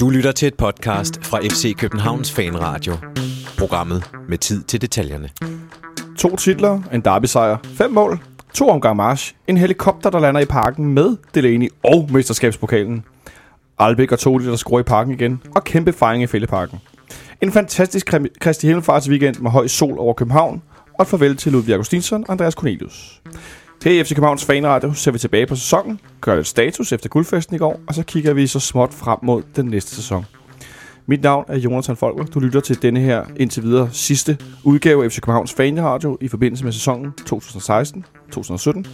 Du lytter til et podcast fra FC Københavns Fanradio. Programmet med tid til detaljerne. To titler, en derbysejr, fem mål, to omgang march, en helikopter, der lander i parken med Delaney og mesterskabspokalen. Albæk og Toli, der scorer i parken igen, og kæmpe fejring i Fælleparken. En fantastisk Kristi Himmelfarts weekend med høj sol over København, og et farvel til Ludvig Augustinsson og Andreas Cornelius. Her i FC Københavns Fanradio ser vi tilbage på sæsonen, gør lidt status efter guldfesten i går, og så kigger vi så småt frem mod den næste sæson. Mit navn er Jonathan Folker. Du lytter til denne her indtil videre sidste udgave af FC Københavns Fanradio i forbindelse med sæsonen 2016-2017.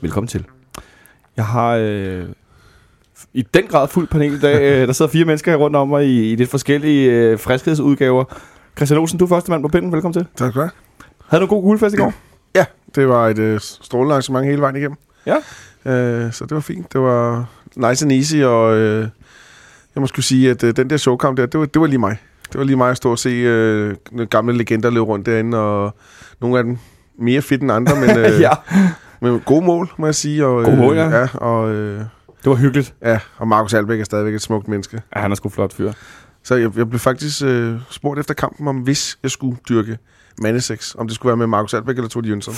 Velkommen til. Jeg har øh, i den grad fuld panel i dag. Øh, der sidder fire mennesker her rundt om mig i, i lidt forskellige øh, friskhedsudgaver. Christian Olsen, du er første mand på pinden. Velkommen til. Tak skal du have. Havde du en god guldfest i går? Det var et øh, strålende arrangement hele vejen igennem. Ja. Øh, så det var fint. Det var nice and easy, og øh, jeg må skulle sige, at øh, den der showkamp der, det var, det var lige mig. Det var lige mig at stå og se øh, gamle legender løbe rundt derinde, og nogle af dem mere fedt end andre, men, øh, ja. men gode mål, må jeg sige. Og, Gode mål, ja. ja og, øh, Det var hyggeligt. ja, og Markus Albeck er stadigvæk et smukt menneske. Ja, han er sgu flot fyr. Så jeg, jeg blev faktisk øh, spurgt efter kampen, om hvis jeg skulle dyrke mandesex, om det skulle være med Markus Albeck eller Tord Jønsson.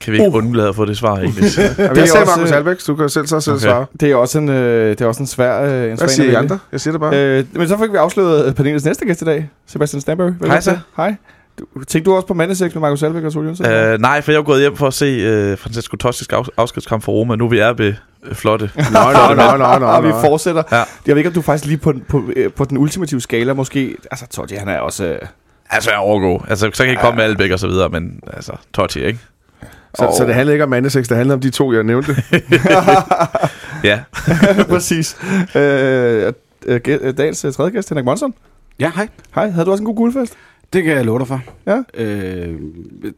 Kan vi ikke Uh. undlade at få det svar, egentlig? Er jeg sagde også, Markus øh, Albeck, så du kan selv så selv Okay. svare. Det er også en, øh, det er også en svær, øh, en Hvad svær siger I andre? Jeg siger det bare. Øh, men så fik vi afsløret panelets næste gæst i dag, Sebastian Stamberg. Hej, så. Hej. Du, tænkte du også på mandesex med Markus Albeck og Sol Jønsson? uh, nej, for jeg var gået hjem for at se uh, Francesco Tossisk af, afskedskamp for Roma. Nu er vi er ved uh, flotte. Nå, nå, nå, nå, og vi fortsætter. Ja. Jeg ved ikke, om du faktisk lige på, på, øh, på den ultimative skala måske... Altså, Totti, han er også... Øh, Altså, jeg overgå. Altså, så kan jeg ikke komme med Albæk og så videre, men altså, Totti, ikke? Så, så det handler ikke om mandesex, det handler om de to, jeg nævnte. Ja. præcis. Øh, øh, øh, dagens øh, tredje gæst, Henrik Monson. Ja, hej. Hej, havde du også en god guldfest? Det kan jeg love dig for. Ja. Øh,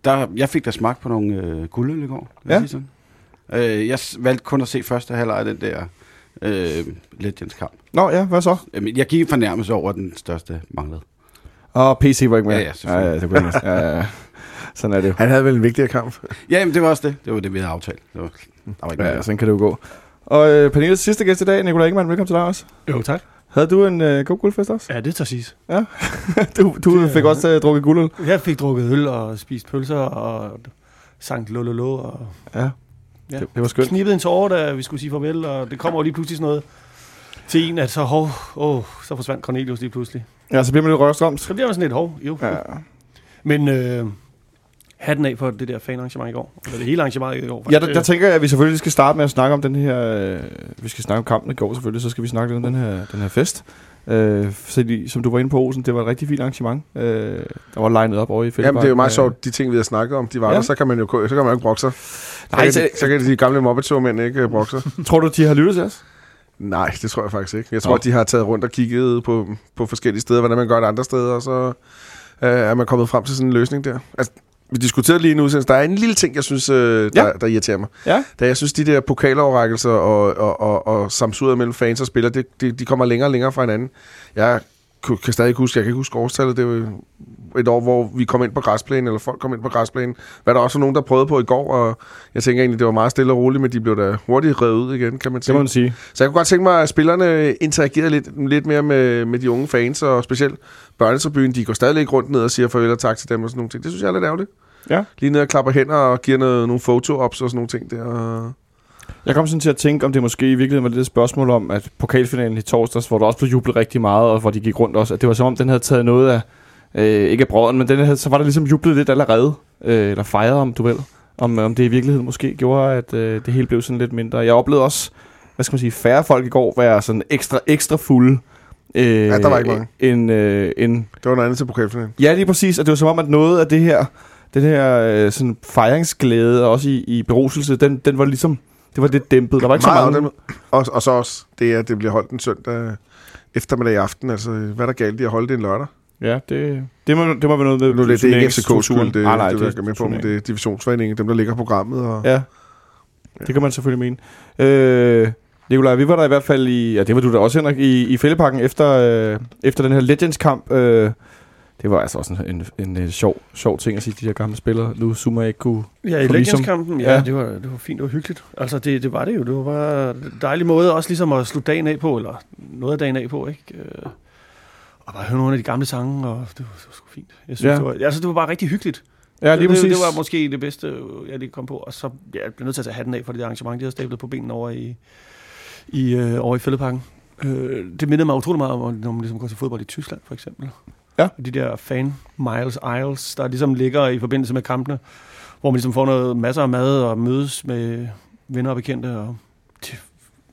der, jeg fik da smag på nogle øh, guldøl i går. Ja. jeg sige sådan. Øh, jeg valgte kun at se første halvleg af den der øh, Legends kamp. Nå ja, hvad så? Jeg gik fornærmelse over, at den største manglede. Og PC var ikke med. Ja, ja, selvfølgelig. ja, ja, det kunne jeg næsten- ja, ja. Sådan er det jo. Han havde vel en vigtigere kamp. Ja, men det var også det. Det var det, vi havde aftalt. Det var, der var ikke Ja, mere. sådan kan det jo gå. Og øh, Pernilles sidste gæst i dag, Nikolaj Ingemann, velkommen til dig også. Jo, tak. Havde du en øh, god guldfest også? Ja, det tager siges. Du, du Det fik også øh, drukket guldøl. Jeg fik drukket øl og spist pølser og sankt lololo og Ja, Ja. det, det var skønt. knippet en tårer, da vi skulle sige farvel, og det kommer jo lige pludselig sådan noget til en, at så, hov, åh, så forsvandt Cornelius lige pludselig. Ja, så bliver man lidt rørstrømt. Så bliver man sådan lidt hov, jo. Ja. Men øh, hatten af for det der fanarrangement i går. Eller det hele arrangementet i går. Ja, der, der tænker jeg, at vi selvfølgelig skal starte med at snakke om den her... Øh, vi skal snakke om kampen i går selvfølgelig, så skal vi snakke lidt om den her, den her fest. Øh, fordi, som du var inde på, Olsen, det var et rigtig fint arrangement. Øh, der var legnet op over i Fælleparken. Jamen, det er jo meget Øh, sjovt, de ting, vi har snakket om, de var Ja. der, så kan man jo, så kan man jo ikke brokke sig. Så, Nej, kan så- de, så kan de gamle mobbet ikke brokke sig. Tror du, de har lyttet til os? Nej, det tror jeg faktisk ikke. Jeg tror, Nå. de har taget rundt og kigget på, på forskellige steder, hvordan man gør det andre steder, og så øh, er man kommet frem til sådan en løsning der. Altså, vi diskuterede lige nu, så der er en lille ting, jeg synes, øh, der, Ja. der irriterer mig. Ja. Da jeg synes, de der pokaloverrækkelser og, og, og, og samsuder mellem fans og spillere, det, de, de kommer længere og længere fra hinanden. Jeg kan stadig ikke huske, jeg kan ikke huske årstallet, det var et år, hvor vi kom ind på græsplænen, eller folk kom ind på græsplænen. Hvad der også var nogen, der prøvede på i går, og jeg tænker egentlig, det var meget stille og roligt, men de blev da hurtigt revet ud igen, kan man Det sige. må man sige. Så jeg kunne godt tænke mig, at spillerne interagerede lidt, lidt mere med, med de unge fans, og specielt børnetribunen, de går stadig ikke rundt ned og siger farvel og tak til dem og sådan nogle ting. Det synes jeg er lidt ærgerligt. Ja. Lige ned og klapper hænder og giver noget, nogle foto-ops og sådan nogle ting der. Jeg kom sådan til at tænke, om det måske i virkeligheden var lidt et spørgsmål om, at pokalfinalen i torsdags, hvor der også blev jublet rigtig meget, og hvor de gik rundt også, at det var som om, den havde taget noget af, øh, ikke af brøden, men den havde, så var der ligesom jublet lidt allerede, øh, eller fejret om du vel, om, om det i virkeligheden måske gjorde, at øh, det hele blev sådan lidt mindre. Jeg oplevede også, hvad skal man sige, færre folk i går være sådan ekstra, ekstra fulde. Øh, Ja, der var ikke mange. En, øh, en, Det var noget andet til pokalfinalen. Ja, lige præcis. Og det var som om, at noget af det her, den her øh, sådan fejringsglæde, også i, i beruselse, den, den var ligesom, det var lidt dæmpet. Der var ikke så Meget mange... af dem. Og, og så også det, at det bliver holdt en søndag eftermiddag i aften. Altså, hvad er der galt i at holde det en lørdag? Ja, det, det, må, det må være noget med Nu er det, det er ikke FCK's skyld, det, nej, nej, det, det, det, med på, men det er divisionsforeningen, dem der ligger på programmet. Og, Ja, det kan man selvfølgelig mene. Øh, Nikolaj, vi var der i hvert fald i, ja det var du da også Henrik, i, i Fælleparken efter, øh, efter den her Legends-kamp. Øh, det var altså også en, en, en, en sjov, sjov ting at sige, de her gamle spillere. Nu Zuma ikke kunne... Ja, i ligesom- Legends-kampen, ja, Ja. Det, var, det var fint, det var hyggeligt. Altså, det, det var det jo. Det var bare en dejlig måde også ligesom at slutte dagen af på, eller noget af dagen af på, ikke? Øh, Og bare høre nogle af de gamle sange, og det var, det var sgu fint. Jeg synes, Ja. ja. det, var, altså, det var bare rigtig hyggeligt. Ja, lige det, præcis. det, det var måske det bedste, jeg lige kom på. Og så ja, jeg blev nødt til at tage hatten af for det arrangement, de havde stablet på benene over i, i, øh, over i Fældeparken. Øh, det mindede mig utrolig meget om, når man ligesom går til fodbold i Tyskland, for eksempel. Ja. De der fan miles, aisles, der ligesom ligger i forbindelse med kampene, hvor man ligesom får noget masser af mad og mødes med venner og bekendte. Og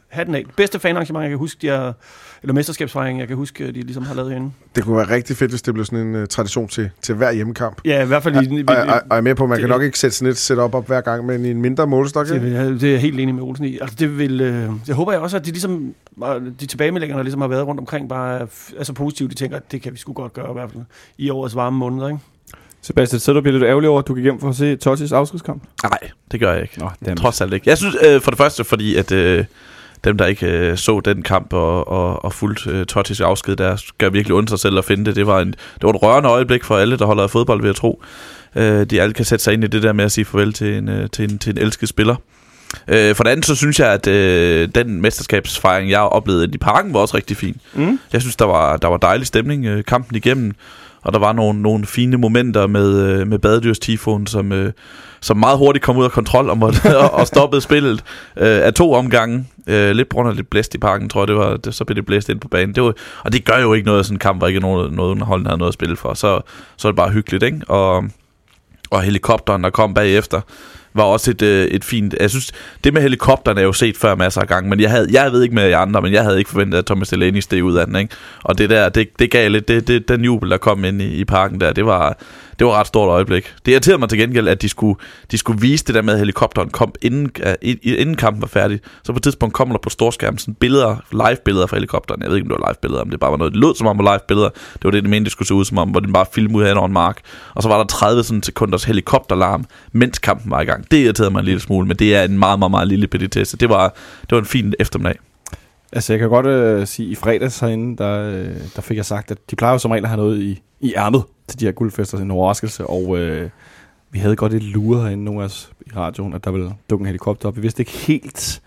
hatten af. Bedste fanarrangement, jeg kan huske, de eller mesterskabsfejring, jeg kan huske, de ligesom har lavet herinde. Det kunne være rigtig fedt, hvis det blev sådan en uh, tradition til, til hver hjemmekamp. Ja, i hvert fald i, Og, og, og jeg er med på, at man det- kan nok ikke sætte sådan et setup op hver gang, men i en mindre målestok. Det, jeg- det er jeg helt enig med Olsen i. Altså, det vil, øh, jeg håber jeg også, at de, ligesom, øh, de tilbagemeldinger, der ligesom har været rundt omkring, bare er, er så positive. De tænker, at det kan vi sgu godt gøre, i hvert fald i årets varme måneder. Ikke? Sebastian, så du bliver lidt ærgerlig over, at du gik hjem for at se Tottis afskedskamp? Nej, det gør jeg ikke. Nå, dammit. Trods alt ikke. Jeg synes øh, for det første, fordi at øh, dem, der ikke øh, så den kamp og, og, og fuldt øh, Tottis afsked, der skal virkelig undre sig selv at finde det. Det var, en, det var et rørende øjeblik for alle, der holder af fodbold, vil jeg tro. Øh, de alle kan sætte sig ind i det der med at sige farvel til en, øh, til en, til en elsket spiller. Øh, for det andet, så synes jeg, at øh, den mesterskabsfejring, jeg oplevede i parken, var også rigtig fin. Mm. Jeg synes, der var, der var dejlig stemning øh, kampen igennem, og der var nogle, nogle fine momenter med, øh, med badedyrstifonen, som, øh, som meget hurtigt kom ud af kontrol og, måtte, og, og stoppede spillet øh, af to omgange. Øh, lidt af lidt blæst i parken, tror jeg, det var, det, så blev det blæst ind på banen. Det var, og det gør jo ikke noget af sådan en kamp, hvor ikke noget, noget underholdende havde noget at spille for. Så, så er det bare hyggeligt, ikke? Og, og helikopteren, der kom bagefter, var også et, øh, et fint... Jeg synes, det med helikopteren er jo set før masser af gange, men jeg, havde, jeg ved ikke med jer andre, men jeg havde ikke forventet, at Thomas Delaney steg ud af den, ikke? Og det der, det, det gav lidt, det, det, den jubel, der kom ind i, i parken der, det var, det var et ret stort øjeblik. Det irriterede mig til gengæld, at de skulle, de skulle vise det der med, at helikopteren kom inden, øh, inden kampen var færdig. Så på et tidspunkt kommer der på storskærmen sådan billeder, live-billeder fra helikopteren. Jeg ved ikke, om det var live-billeder, om det bare var noget, det lød som om det var live-billeder. Det var det, det mente, det skulle se ud som om, hvor den bare filmede ud af over en mark. Og så var der 30 sådan, sekunders helikopterlarm, mens kampen var i gang. Det irriterede mig en lille smule, men det er en meget, meget, meget lille petitesse. Det var, det var en fin eftermiddag. Altså, jeg kan godt øh, sige, at i fredags herinde, der, øh, der fik jeg sagt, at de plejer jo som regel at have noget i, i ærmet til de her guldfester, en overraskelse, og øh, vi havde godt et lure herinde, nogle af os i radioen, at der ville dukke en helikopter op. Vi vidste ikke helt,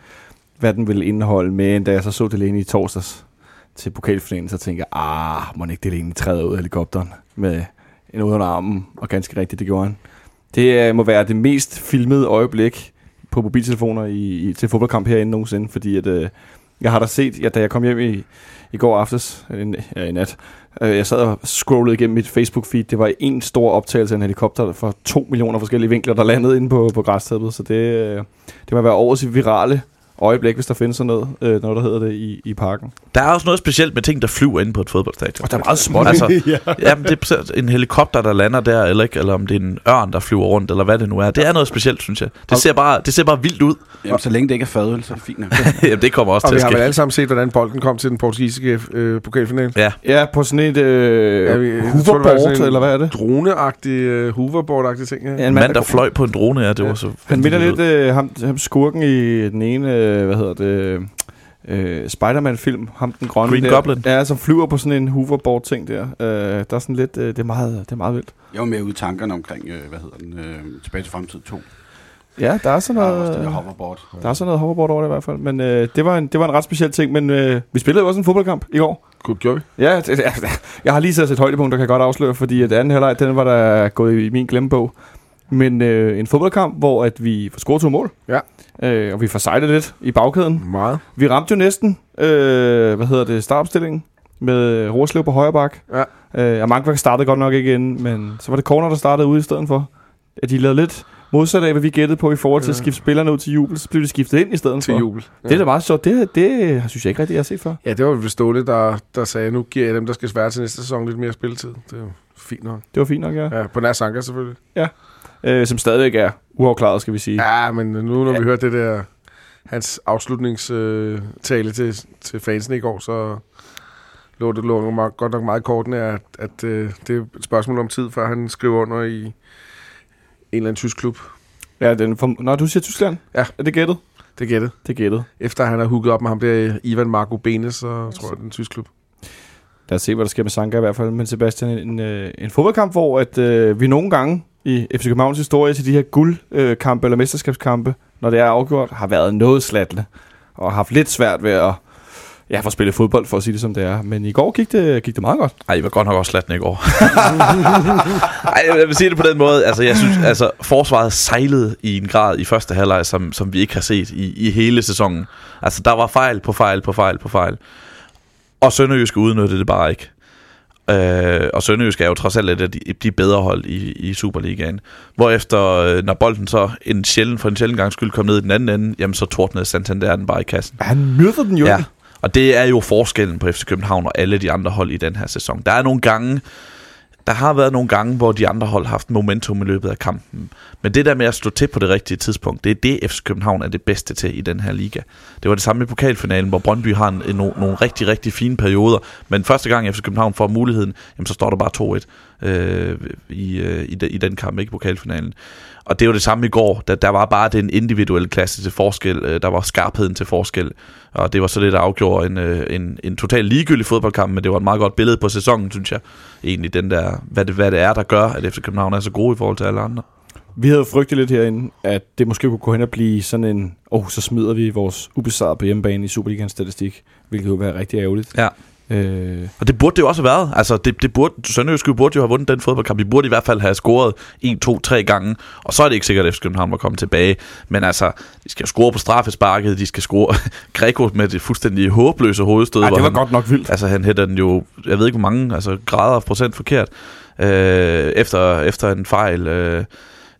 hvad den ville indeholde, men da jeg så så lige i torsdags til pokalfinalen, så tænkte jeg, ah, må ikke det lige træde ud af helikopteren med en ud under armen, og ganske rigtigt, det gjorde han. Det øh, må være det mest filmede øjeblik på mobiltelefoner i, i, til fodboldkamp herinde nogensinde, fordi at, øh, jeg har da set, ja, da jeg kom hjem i, i går aftes, øh, en, i- ja, i nat, øh, jeg sad og scrollede igennem mit Facebook-feed, det var en stor optagelse af en helikopter for to millioner forskellige vinkler, der landede inde på, på græstæppet, så det, øh, det må være årets virale øjeblik, hvis der findes sådan noget, øh, noget der hedder det i, i parken. Der er også noget specielt med ting, der flyver inde på et fodboldstadion. Og der er meget småt. Altså, ja. Jamen, det er en helikopter, der lander der, eller, ikke, eller om det er en ørn, der flyver rundt, eller hvad det nu er. Det er noget specielt, synes jeg. Det ser bare, det ser bare vildt ud. Jamen, så længe det ikke er fadøl, så er det fint. Jamen, det kommer også Og til vi at har vel ske. alle sammen set, hvordan bolden kom til den portugisiske øh, pokalfinale. Ja, Ja, på sådan et øh, Ja, ja, vi- hoverboard, sådan en eller hvad er det? Droneagtig, øh, hoverboard-agtig ting. Ja. Ja, en mand, der fløj på en drone, ja, det var så... Han minder lidt øh, ham, ham skurken i den ene, øh, hvad hedder det, øh, Spider-Man-film, ham den grønne Green der. Goblin. Ja, som flyver på sådan en hoverboard-ting der. Øh, der er sådan lidt, øh, det, er meget, det er meget vildt. Jeg var med ude i tankerne omkring, øh, hvad hedder den, øh, tilbage til fremtid 2. Ja, der er sådan Der er noget, også det der hoverboard. der er sådan noget hoverboard over det i hvert fald. Men øh, det, var en, det var en ret speciel ting, men øh, vi spillede jo også en fodboldkamp i går. Gjorde vi? Ja, det, det, jeg har lige sat et højdepunkt, der kan jeg godt afsløre, fordi at anden halvleg, den var der gået i min glemmebog. Men øh, en fodboldkamp, hvor at vi får scoret to mål. Ja. Øh, og vi får sejlet lidt i bagkæden. Meget. Vi ramte jo næsten, øh, hvad hedder det, startopstillingen med Rorslev på højre bak. Ja. Øh, Amankværk startede godt nok ikke ind, men så var det Corner, der startede ude i stedet for. At de lavede lidt modsat af, hvad vi gættede på i forhold til at Ja. skifte spillerne ud til jubel, så blev de skiftet ind i stedet Til for. jubel. Ja. Det er da meget sjovt. Det, det synes jeg ikke rigtig, jeg har set før. Ja, det var Ståle, der, der sagde, nu giver jeg dem, der skal svære til næste sæson, lidt mere spilletid. Det er jo fint nok. Det var fint nok, ja. Ja, på nær Sanka selvfølgelig. Øh, som stadigvæk er uafklaret, skal vi sige. Ja, men nu når Ja. vi hørte det der, hans afslutningstale øh, tale til, til fansene i går, så lå det lå meget, godt nok meget kortene, at, at øh, det er et spørgsmål om tid, før han skriver under i en eller anden tysk klub. Ja, den for, Nå, du siger Tyskland? Ja. Er det gættet? Det gættet. Det er gættet. Efter han har hooket op med ham der, Ivan Marco Benes, så tror jeg, det er en tysk klub. Lad os se, hvad der sker med Sanka i hvert fald. Men Sebastian, en, en øh, fodboldkamp, hvor at, øh, vi nogle gange i FC Københavns historie til de her guldkampe øh, eller mesterskabskampe, når det er afgjort, har været noget slatle Og har haft lidt svært ved at ja, få spillet fodbold, for at sige det som det er. Men i går gik det, gik det meget godt. Ej, I var godt nok også slatne i går. Ej, jeg vil sige det på den måde. Altså, jeg synes, altså, forsvaret sejlede i en grad i første halvleg, som, som vi ikke har set i, i hele sæsonen. Altså, der var fejl på fejl på fejl på fejl. Og Sønderjyske udnyttede det bare ikke. Øh, og Sønderjysk er jo trods alt et af de, de bedre hold i, i Superligaen. Hvorefter, øh, når bolden så en sjælden, for en sjælden gang skyld kom ned i den anden ende, jamen så tordnede Santander den bare i kassen. Han myrder den jo. Ja, og det er jo forskellen på FC København og alle de andre hold i den her sæson. Der er nogle gange, der har været nogle gange, hvor de andre hold har haft momentum i løbet af kampen. Men det der med at stå til på det rigtige tidspunkt, det er det, FC København er det bedste til i den her liga. Det var det samme i pokalfinalen, hvor Brøndby har en, en, nogle rigtig, rigtig fine perioder. Men første gang FC København får muligheden, jamen, så står der bare 2-1 øh, i, øh, i, de, i den kamp, ikke pokalfinalen. Og det var det samme i går. Der, der var bare den individuelle klasse til forskel. Øh, der var skarpheden til forskel. Og det var så det, der afgjorde en, øh, en, en total ligegyldig fodboldkamp, men det var et meget godt billede på sæsonen, synes jeg. Egentlig den der, hvad det, hvad det er, der gør, at FC København er så gode i forhold til alle andre. Vi havde frygtet lidt herinde, at det måske kunne gå hen og blive sådan en, åh, oh, så smider vi vores ubesejret på hjemmebane i Superligans statistik, hvilket jo være rigtig ærgerligt. Ja. Øh, Og det burde det jo også have været. Altså, det, det burde, Sønderjyske burde jo have vundet den fodboldkamp. Vi burde i hvert fald have scoret 1, 2, 3 gange. Og så er det ikke sikkert, at FC København var kommet tilbage. Men altså, de skal score på straffesparket. De skal score Greco med det fuldstændig håbløse hovedstød. ej, det var han, godt nok vildt. Altså, han hætter den jo, jeg ved ikke hvor mange altså, grader af procent forkert. Øh, efter, efter en fejl. Øh,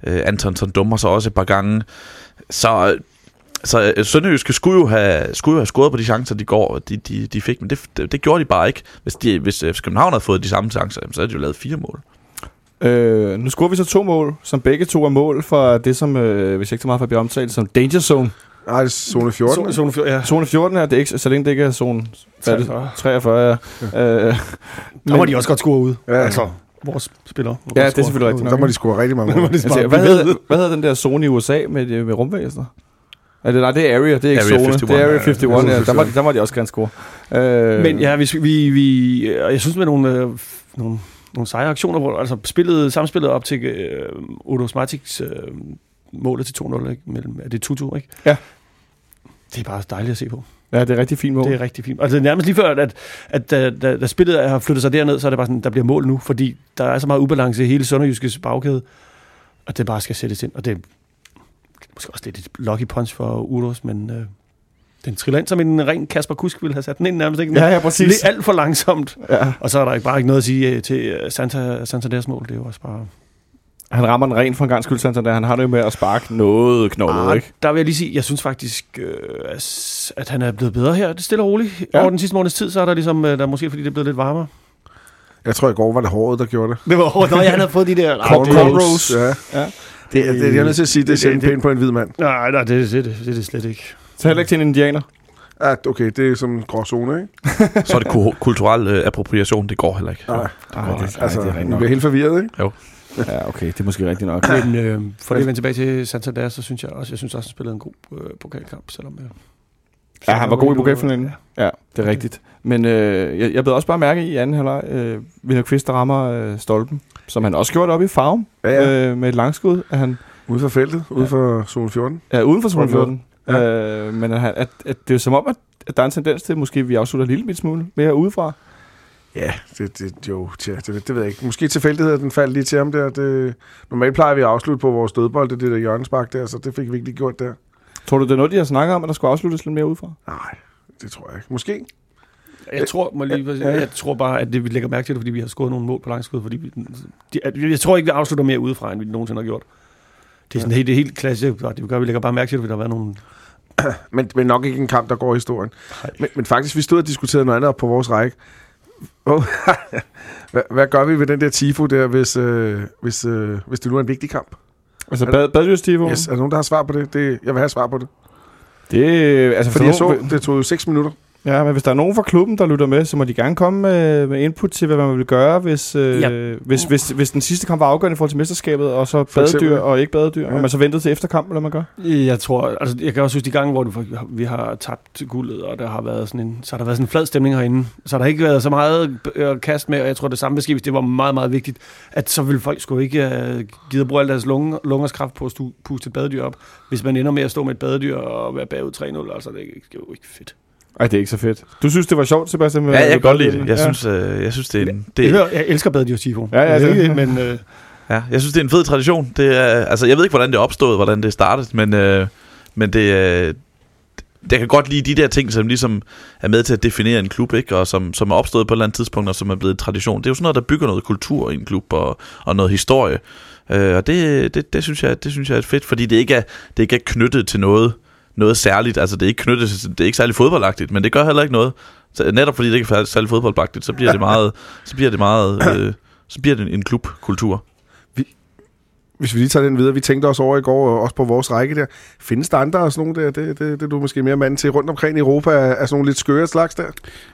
øh, Antonsen dummer sig også et par gange. Så så øh, Sønderjyske skulle jo have, skulle jo have scoret på de chancer, de, går, de, de, de fik, men det, det, det gjorde de bare ikke. Hvis, de, hvis FC København havde fået de samme chancer, så havde de jo lavet fire mål. Øh, nu scorer vi så to mål, som begge to er mål for det, som, øh, hvis jeg ikke så meget for at blive omtalt, som danger zone. Nej, det er zone 14. Zone, zone, ja. Zone 14 er det ikke, så længe det ikke er zone hvad er det? 43. 43. Ja. Øh, Der må de også godt score ud. Ja. Altså, vores spillere. må Ja, det er selvfølgelig rigtigt. Der må de score rigtig mange mål. Tænker, hvad, hedder, hvad hedder den der zone i USA med, øh, med rumvæsener? Det, nej, det er Area, det er ikke Area zone. 51, det er Area ja. 51, ja. Der må, der må de også gerne score. Øh, Men ja, hvis vi, vi, jeg synes med nogle, øh, nogle, nogle seje aktioner, hvor altså spillet, samspillet op til øh, Odo Smartiks øh, målet til 2-0, ikke? Mellem, er det Tutu, ikke? Ja. Det er bare dejligt at se på. Ja, det er rigtig fint mål. Det er rigtig fint. Altså nærmest lige før, at, at da, da, da spillet har flyttet sig derned, så er det bare sådan, der bliver mål nu, fordi der er så meget ubalance i hele Sønderjyskes bagkæde, og det bare skal sættes ind. Og det måske også lidt et lucky punch for Uros, men øh, den triller ind som en ren Kasper Kusk ville have sat den ind nærmest. Ikke? Ja, ja, præcis. Det er alt for langsomt. Ja. Og så er der ikke bare ikke noget at sige øh, til øh, Santa, Santanders mål. Det er jo også bare... Han rammer den ren for en gang skyld, sådan der. Han har det jo med at sparke noget knoglet, Ah, ikke? der vil jeg lige sige, jeg synes faktisk, øh, at- han er blevet bedre her. Det er stille og roligt. Ja. Over den sidste måneds tid, så er der ligesom, øh, der er måske fordi det er blevet lidt varmere. Jeg tror, i går var det håret, der gjorde det. Det var hårdt. Nå, ja, han havde fået de der... Cornrows. Ja. Ja. Det, det, det, jeg er nødt til at sige, det er Det- sjældent pænt på en hvid mand. Nej, nej, det, det, det, det er det slet ikke. Så heller ikke til en indianer. Ja, okay, det er som en gråzone, ikke? Så er det ku- kulturel øh, appropriation, det går heller ikke. Nej, Ej, det, altså, det er vi rent bliver nok. helt forvirret, ikke? Ja, okay, det er måske rigtigt nok. Men øh, for at vende tilbage til Santander, så synes jeg også, jeg synes også, han spillede en god øh, pokalkamp, selvom... Øh, Ja, han var god i pokalfinalen. Ja, det er rigtigt. Men øh, jeg, jeg blev også bare mærke i anden halvleg, øh, Wilhelm Kvist, der rammer øh, stolpen, som han også gjorde op i farven, Ja, ja. øh, med et langskud, at han Ude for feltet, ude for zone 14. er uden for zone 14. Ja. Øh, men at, at, at det er som om, at, at der er en tendens til, at måske vi afslutter en lille smule mere udefra. Ja, det, det, jo, tja, det, det ved jeg ikke. Måske tilfældighed, at den faldt lige til ham der. Det, normalt plejer vi at afslutte på vores dødbold, det, det der hjørnespark der, så det fik vi ikke lige gjort der. Tror du, det er noget, de har snakket om, at der skulle afsluttes lidt mere udefra? Nej, det tror jeg ikke. Måske. Jeg, tror, må lige, Ja, ja. jeg tror bare, at det, vi lægger mærke til det, fordi vi har skåret nogle mål på langskud. Fordi vi, de, jeg tror ikke, vi afslutter mere udefra, end vi nogensinde har gjort. Det er sådan helt, det er helt klassisk. Det vi gør, vi lægger bare mærke til det, fordi der har været nogle... Men, men nok ikke en kamp, der går i historien. Men, men faktisk, vi stod og diskuterede noget andet op på vores række. Oh, hvad, hvad gør vi ved den der tifo der, hvis, øh, hvis, øh, hvis det nu er en vigtig kamp? Altså bad, baddyrstifo? Yes, er der nogen, der har svar på det? det? Jeg vil have svar på det. Det, altså, Fordi jeg for så, nogen- det tog jo 6 minutter. Ja, men hvis der er nogen fra klubben, der lytter med, så må de gerne komme med, med input til, hvad man vil gøre, hvis, øh, Ja. hvis, hvis, hvis den sidste kamp var afgørende i forhold til mesterskabet, og så For badedyr eksempel. og ikke badedyr, Ja. og man så ventede til efterkamp, eller man gør. Jeg tror, altså jeg kan også huske de gange, hvor du, for- vi har tabt guldet, og der har været sådan en, så har der været sådan en flad stemning herinde. Så har der ikke været så meget øh, kast med, og jeg tror det samme hvis det var meget, meget vigtigt, at så vil folk sgu ikke uh, gide at bruge al deres lunger, lungers kraft på at stu, puste et badedyr op, hvis man ender med at stå med et badedyr og være bagud 3-0, altså det er, ikke, det er jo ikke fedt. Ej, det er ikke så fedt. Du synes, det var sjovt, Sebastian? med- Ja, jeg kan godt lide det. Jeg, ja. synes, øh, jeg synes, det er en... Det, jeg, hører, jeg elsker badedyr, Tifo. Ja, ja, det er det- men øh, Ja, jeg synes, det er en fed tradition. Det er, altså, jeg ved ikke, hvordan det er opstået, hvordan det startet, men, øh, men det, øh, jeg kan godt lide de der ting, som ligesom er med til at definere en klub, ikke? og som, som er opstået på et eller andet tidspunkt, og som er blevet en tradition. Det er jo sådan noget, der bygger noget kultur i en klub, og, og noget historie. Øh, og det, det, det, synes jeg, det synes jeg er fedt, fordi det ikke er, det ikke er knyttet til noget, noget særligt. Altså, det er ikke knyttet til, det er ikke særlig fodboldagtigt, men det gør heller ikke noget. Så netop fordi det ikke er særlig fodboldagtigt, så bliver det meget, så bliver det meget, øh, så bliver det en klubkultur. Hvis vi lige tager den videre, vi tænkte også over i går, og også på vores række der. Findes der andre af sådan nogle der, det, det, det er du måske mere mand til, rundt omkring i Europa, er, er sådan nogle lidt skøre slags der?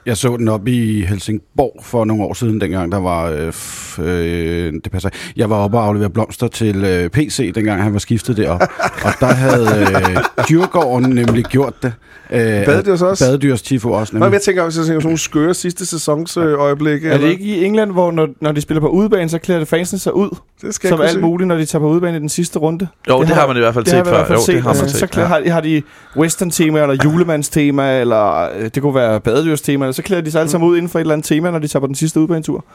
Jeg så den op i Helsingborg for nogle år siden, dengang der var... Øh, f, øh, det passer. Jeg var oppe og aflevere blomster til øh, PC, dengang han var skiftet derop. og der havde øh, Djurgården nemlig gjort det. Øh, Badedyr så også? Badedyrs tifo også Nå, nemlig. men jeg tænker også, jeg tænker, sådan nogle skøre sidste sæsons øh, øjeblikke. Er det ikke i England, hvor når, når de spiller på udebane, så klæder det fansene sig ud, Det skal som alt muligt, når de tager på udebane i den sidste runde? Jo, det, det har man i hvert fald Det set før. hvert fald Jo, set. det har man altså, set. så klæder, har, har de western-tema, eller julemandstema, eller øh, det kunne være badedyrstema, eller så klæder de sig alle sammen ud inden for et eller andet tema, når de tager på den sidste udbanetur.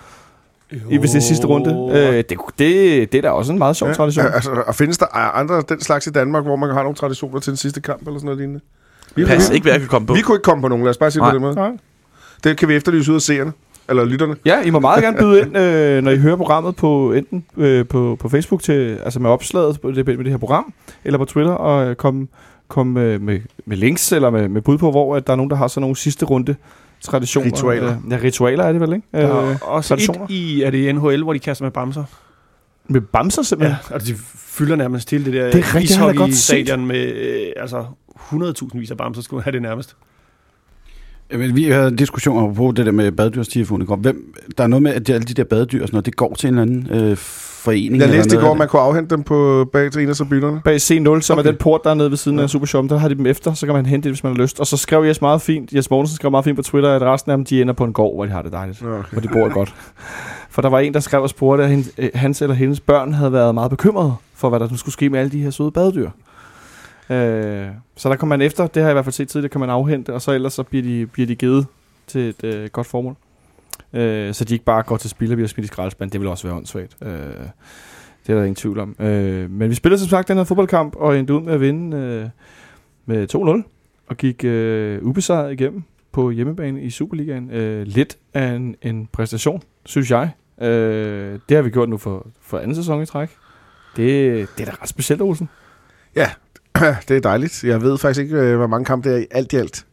I, hvis det er sidste runde. Øh, det, det, det er da også en meget sjov ja, tradition. Ja, altså, og findes der andre den slags i Danmark, hvor man har nogle traditioner til den sidste kamp eller sådan noget lignende? Vi, Pas, vi, ikke hvad jeg kan komme på. vi kunne ikke komme på nogen, lad os bare sige det på Nej. den måde. Nej. Det kan vi efterlyse ud af seerne, eller lytterne. Ja, I må meget gerne byde ind, øh, når I hører programmet på enten øh, på, på Facebook til, altså med opslaget på det, med det her program, eller på Twitter, og øh, komme kom med, med, med links eller med, med bud på, hvor at der er nogen, der har sådan nogle sidste runde traditioner. Ritualer. Øh, ja, ritualer er det vel, ikke? der Øh, også traditioner. et i, er det i NHL, hvor de kaster med bamser? med bamser simpelthen. Ja, altså de fylder nærmest til det der Det er set. ishockey-stadion med øh, altså 100.000 vis af bamser, skulle have det nærmest. Jamen, vi havde en diskussion på det der med går. Hvem, der er noget med, at de, alle de der badedyr og sådan noget, det går til en eller anden øh, forening. Jeg læste i går, af man kunne afhente dem på bag til en af tribunerne. Bag C0, som okay. Er den port, der er nede ved siden af Supershop, der har de dem efter, så kan man hente det, hvis man har lyst. Og så skrev Jes meget fint, Jes Mogensen skrev meget fint på Twitter, at resten af dem, de ender på en gård, hvor de har det dejligt. Nå, okay. hvor de bor godt. For der var en, der skrev og spurgte, at øh, hans eller hendes børn havde været meget bekymrede for, hvad der nu skulle ske med alle de her søde badedyr. Øh, så der kommer man efter, det har jeg i hvert fald set tidligere, kan man afhente, og så ellers så bliver de, bliver de givet til et øh, godt formål. Øh, så de ikke bare går til spil og bliver smidt i skraldespand. Det vil også være åndssvagt. Øh, det er der ingen tvivl om. Øh, men vi spillede som sagt den her fodboldkamp, og endte ud med at vinde øh, med 2-0, og gik øh, ubesejret igennem på hjemmebane i Superligaen. Øh, lidt af en, en præstation, synes jeg. Øh, det har vi gjort nu for, for anden sæson i træk. Det, det er da ret specielt, Olsen det er dejligt. Jeg ved faktisk ikke, øh, hvor mange kampe det er i alt i alt.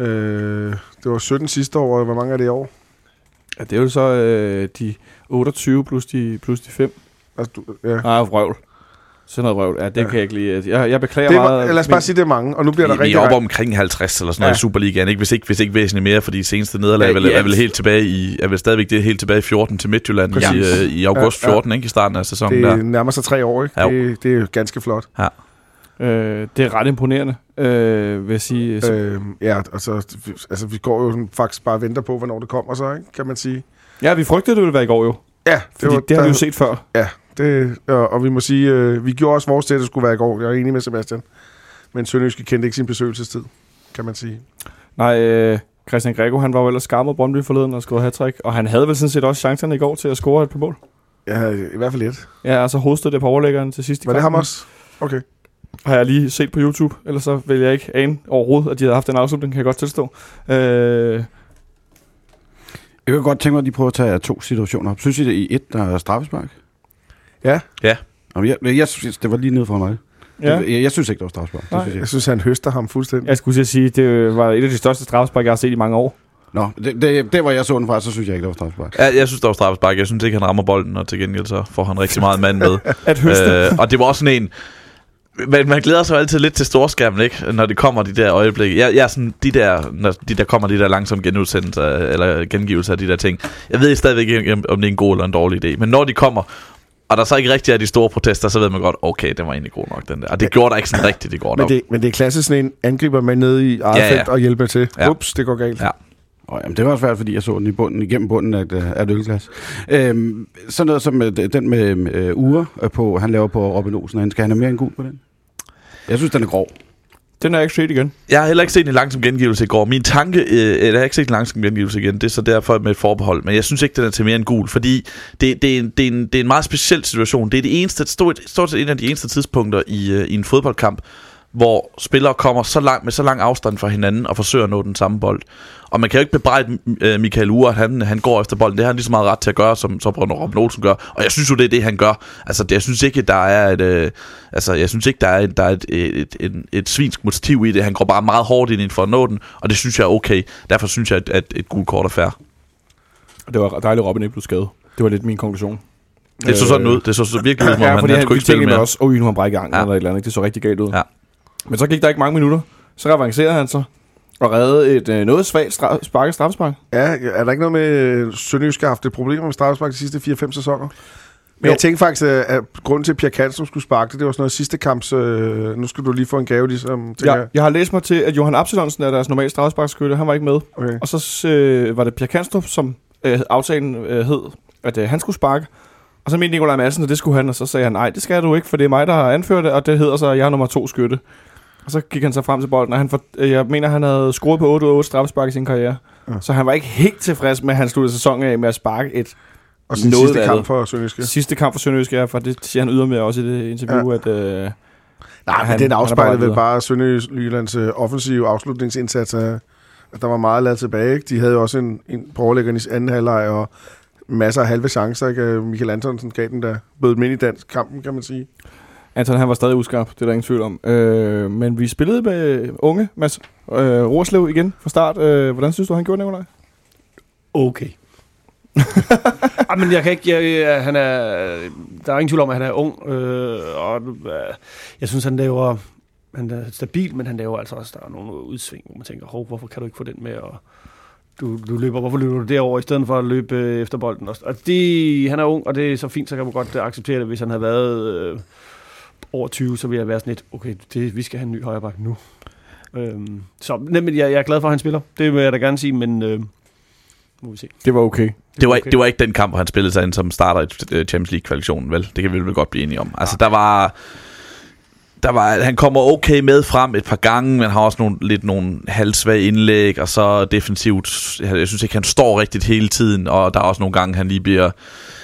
Øh, det var 17 sidste år, og hvor mange er det i år? Ja, det er jo så øh, de 28 plus de, plus de 5. Altså, du, ja. Ah, vrøvl. Sådan noget vrøvl. Ja, det Ja. ja. kan jeg ikke lide. Jeg, jeg beklager Det er, meget. lad os bare sige, det er mange, og nu bliver der Vi, vi rigtig... er oppe omkring 50 eller sådan noget Ja. ja. i Superligaen, ikke? Hvis, ikke, hvis ikke væsentligt mere, fordi seneste nederlag Ja, ja, er, vel, i er vel helt tilbage i, er vel stadigvæk det helt tilbage i 14 til Midtjylland i, Præcis. øh, i august Ja, ja. 14, ikke? I starten af sæsonen det der. nærmer sig tre år, ikke? Jo. Det, det er jo ganske flot. Øh, det er ret imponerende, øh, vil jeg sige. Øh, ja, altså, altså, vi går jo faktisk bare og venter på, hvornår det kommer så, ikke? kan man sige. ja, vi frygtede, det ville være i går jo. Ja, Fordi det, det har vi jo set før. Ja, det, og, og vi må sige, øh, vi gjorde også vores til, at det skulle være i går. Jeg er enig med Sebastian. Men Sønderjyske kendte ikke sin besøgelsestid, kan man sige. Nej, øh, Christian Grego, han var jo ellers skarp mod Brøndby forleden og scorede hat og han havde vel sådan set også chancerne i går til at score et par mål. Ja, i hvert fald et. Ja, altså hovedstød det på overlæggeren til sidst i Var det ham også? Okay. Har jeg lige set på YouTube, ellers så vil jeg ikke ane overhovedet, at de havde haft en afslutning, kan jeg godt tilstå. Øh, Jeg kan godt tænke mig, at de prøver at tage to situationer op. Synes I det i et, der er straffespark? Ja. Ja. Jamen, jeg, jeg synes, det var lige nede for mig. ja. Jeg, jeg synes ikke, det var straffespark. Det Nej. synes jeg. Jeg synes, han høster ham fuldstændig. Jeg skulle sige, det var et af de største straffespark, jeg har set i mange år. Nå, det, det, det var jeg så den fra, så synes jeg ikke, det var straffespark. Ja, jeg synes, der var straffespark. Jeg synes ikke, han rammer bolden, og til gengæld så får han rigtig meget mand med. At høste. øh, og det var også sådan en... Men man glæder sig jo altid lidt til storskærmen, ikke? Når det kommer de der øjeblikke. Jeg, jeg er sådan, de der, når de der kommer de der langsomme genudsendelser, eller gengivelser af de der ting. Jeg ved stadigvæk ikke, om det er en god eller en dårlig idé. Men når de kommer, og der så ikke rigtig er de store protester, så ved man godt, okay, den var egentlig god nok, den der. Og det gjorde der ikke sådan rigtigt i går. Men det, men det er klassisk sådan en angriber man nede i eget Ja, ja. og hjælper til. Ja. Ups, det går galt. Ja. Oh, jamen, det var svært, fordi jeg så den i bunden, igennem bunden af et, af et ølglas. Øhm, sådan noget som øh, den med øh, ure øh, på, han laver på Robin Olsen. Han skal han have mere end gul på den? Jeg synes, den er grov. Den er jeg ikke set igen. Jeg har heller ikke set en langsom gengivelse i går. Min tanke, øh, jeg har ikke set en langsom gengivelse igen, det er så derfor med et forbehold. Men jeg synes ikke, den er til mere end gul, fordi det, det, er, en, det, er, en, det er en meget speciel situation. Det er det eneste, stort, stort set en af de eneste tidspunkter i, øh, i en fodboldkamp, hvor spillere kommer så langt, med så lang afstand fra hinanden og forsøger at nå den samme bold. Og man kan jo ikke bebrejde øh, Michael Ure, at han, han går efter bolden. Det har han lige så meget ret til at gøre, som, som Robin Olsen gør. Og jeg synes jo, det er det, han gør. Altså, det, jeg synes ikke, der er et, øh, altså, jeg synes ikke, der er, et, der er et, et, et, et, svinsk motiv i det. Han går bare meget hårdt ind for at nå den, og det synes jeg er okay. Derfor synes jeg, at, at et gult kort er fair. Det var dejligt, at Robin ikke blev skadet. Det var lidt min konklusion. Det så sådan ud. Det så, så virkelig ud, som om Ja, han, han han, skulle ikke spille mere. også, åh, nu har han brækket anklen Ja. eller et eller andet. Det så rigtig galt ud. Ja. Men så gik der ikke mange minutter. Så avancerede han så og redde et øh, noget svagt stra- sparket straffespark. Ja, er der ikke noget med, øh, Sønderjysk har haft et problem med straffespark de sidste 4-5 sæsoner? Men Jo. jeg tænkte faktisk, at at grunden til, at Pierre Kanstrup skulle sparke det, det var sådan noget sidste kamps... Øh, nu skal du lige få en gave, ligesom, Ja, jeg. jeg har læst mig til, at Johan Absalonsen er deres normale straffesparkskytte. Han var ikke med. Okay. Og så øh, var det Pierre Kanstrup, som øh, aftalen øh, hed, at øh, han skulle sparke. Og så mente Nikolaj Madsen, at det skulle han, og så sagde han, nej, det skal du ikke, for det er mig, der har anført det, og det hedder så, at jeg er nummer to skytte. Og så gik han så frem til bolden, og han for, øh, jeg mener, han havde scoret på 8 ud af 8 straffespark i sin karriere. Ja. Så han var ikke helt tilfreds med, at han sluttede sæsonen af med at sparke et Og sin noget sidste kamp for Sønderjysk. ja. sidste kamp for Sønderjysk, ja, for det siger han ydermere også i det interview, ja. at... Øh, Nej, han- men den afspejlede vel bare Sønderjyllands øh, offensive afslutningsindsats. øh, der var meget lavet tilbage. Ikke? De havde jo også en, en på overlæggeren i anden halvleg, og masser af halve chancer. Ikke? Michael Antonsen gav den der bød ind i dansk kampen, kan man sige. Anton, han var stadig uskarp, det er der ingen tvivl om. Øh, men vi spillede med unge, Mads øh, Rorslev igen fra start. Øh, hvordan synes du, han gjorde det, Nikolaj? Okay. Ej, ah, men jeg kan ikke... Jeg, jeg, han er, der er ingen tvivl om, at han er ung. Øh, og øh, jeg synes, han laver... Han er stabil, men han laver altså også... Der er nogle udsving, hvor man tænker, hov, hvorfor kan du ikke få den med? Og du, du løber, hvorfor løber du derover i stedet for at løbe øh, efter bolden? Og, og det, han er ung, og det er så fint, så kan man godt acceptere det. Hvis han havde været øh, over 20, så ville jeg være sådan lidt, okay, det, vi skal have en ny højreback nu. Øhm, så nej, men jeg, jeg er glad for, at han spiller. Det vil jeg da gerne sige, men øh, må vi se. Det var okay. Det var, okay. ikke, det var ikke den kamp, hvor han spillede sig ind som starter i øh, Champions League-kvalifikationen, vel? Det kan vi vel godt blive enige om. Altså, der var... Der var, han kommer okay med frem et par gange, men har også nogle, lidt nogle halvsvage indlæg, og så defensivt, jeg synes ikke, han står rigtigt hele tiden, og der er også nogle gange, han lige bliver,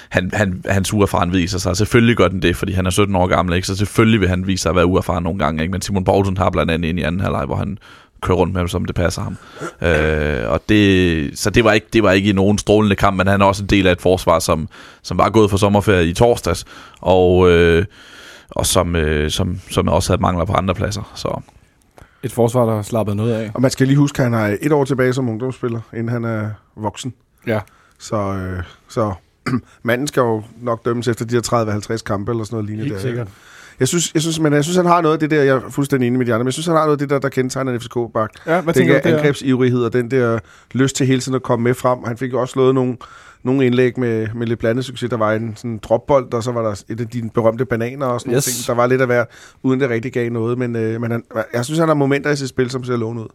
han, han, hans uerfaren viser sig. Selvfølgelig gør den det, fordi han er 17 år gammel, ikke? så selvfølgelig vil han vise sig at være uerfaren nogle gange. Ikke? Men Simon Poulsen har blandt andet ind i anden halvleg, hvor han kører rundt med ham, som det passer ham. Øh, og det, så det var, ikke, det var ikke i nogen strålende kamp, men han er også en del af et forsvar, som, som var gået for sommerferie i torsdags, og, øh, og som, øh, som, som også havde mangler på andre pladser. Så Et forsvar, der slappede noget af. Og man skal lige huske, at han har et år tilbage som ungdomsspiller, inden han er voksen. Ja. Så, øh, så manden skal jo nok dømmes efter de her 30-50 kampe eller sådan noget lignende. Helt der. sikkert. Jeg synes, jeg, synes, men jeg synes, han har noget af det der, jeg er fuldstændig enig med de andre, men jeg synes, han har noget af det der, der kendetegner en FCK-bak. Ja, hvad Den tænker der du angrebsivrighed og den der lyst til hele tiden at komme med frem. Han fik jo også slået nogle, nogle indlæg med, med lidt blandet succes. Der var en sådan dropbold, og så var der et af de berømte bananer og sådan Yes. yes. ting. Der var lidt at være, uden det rigtig gav noget. Men, øh, men han, jeg synes, han har momenter i sit spil, som ser lovende ud.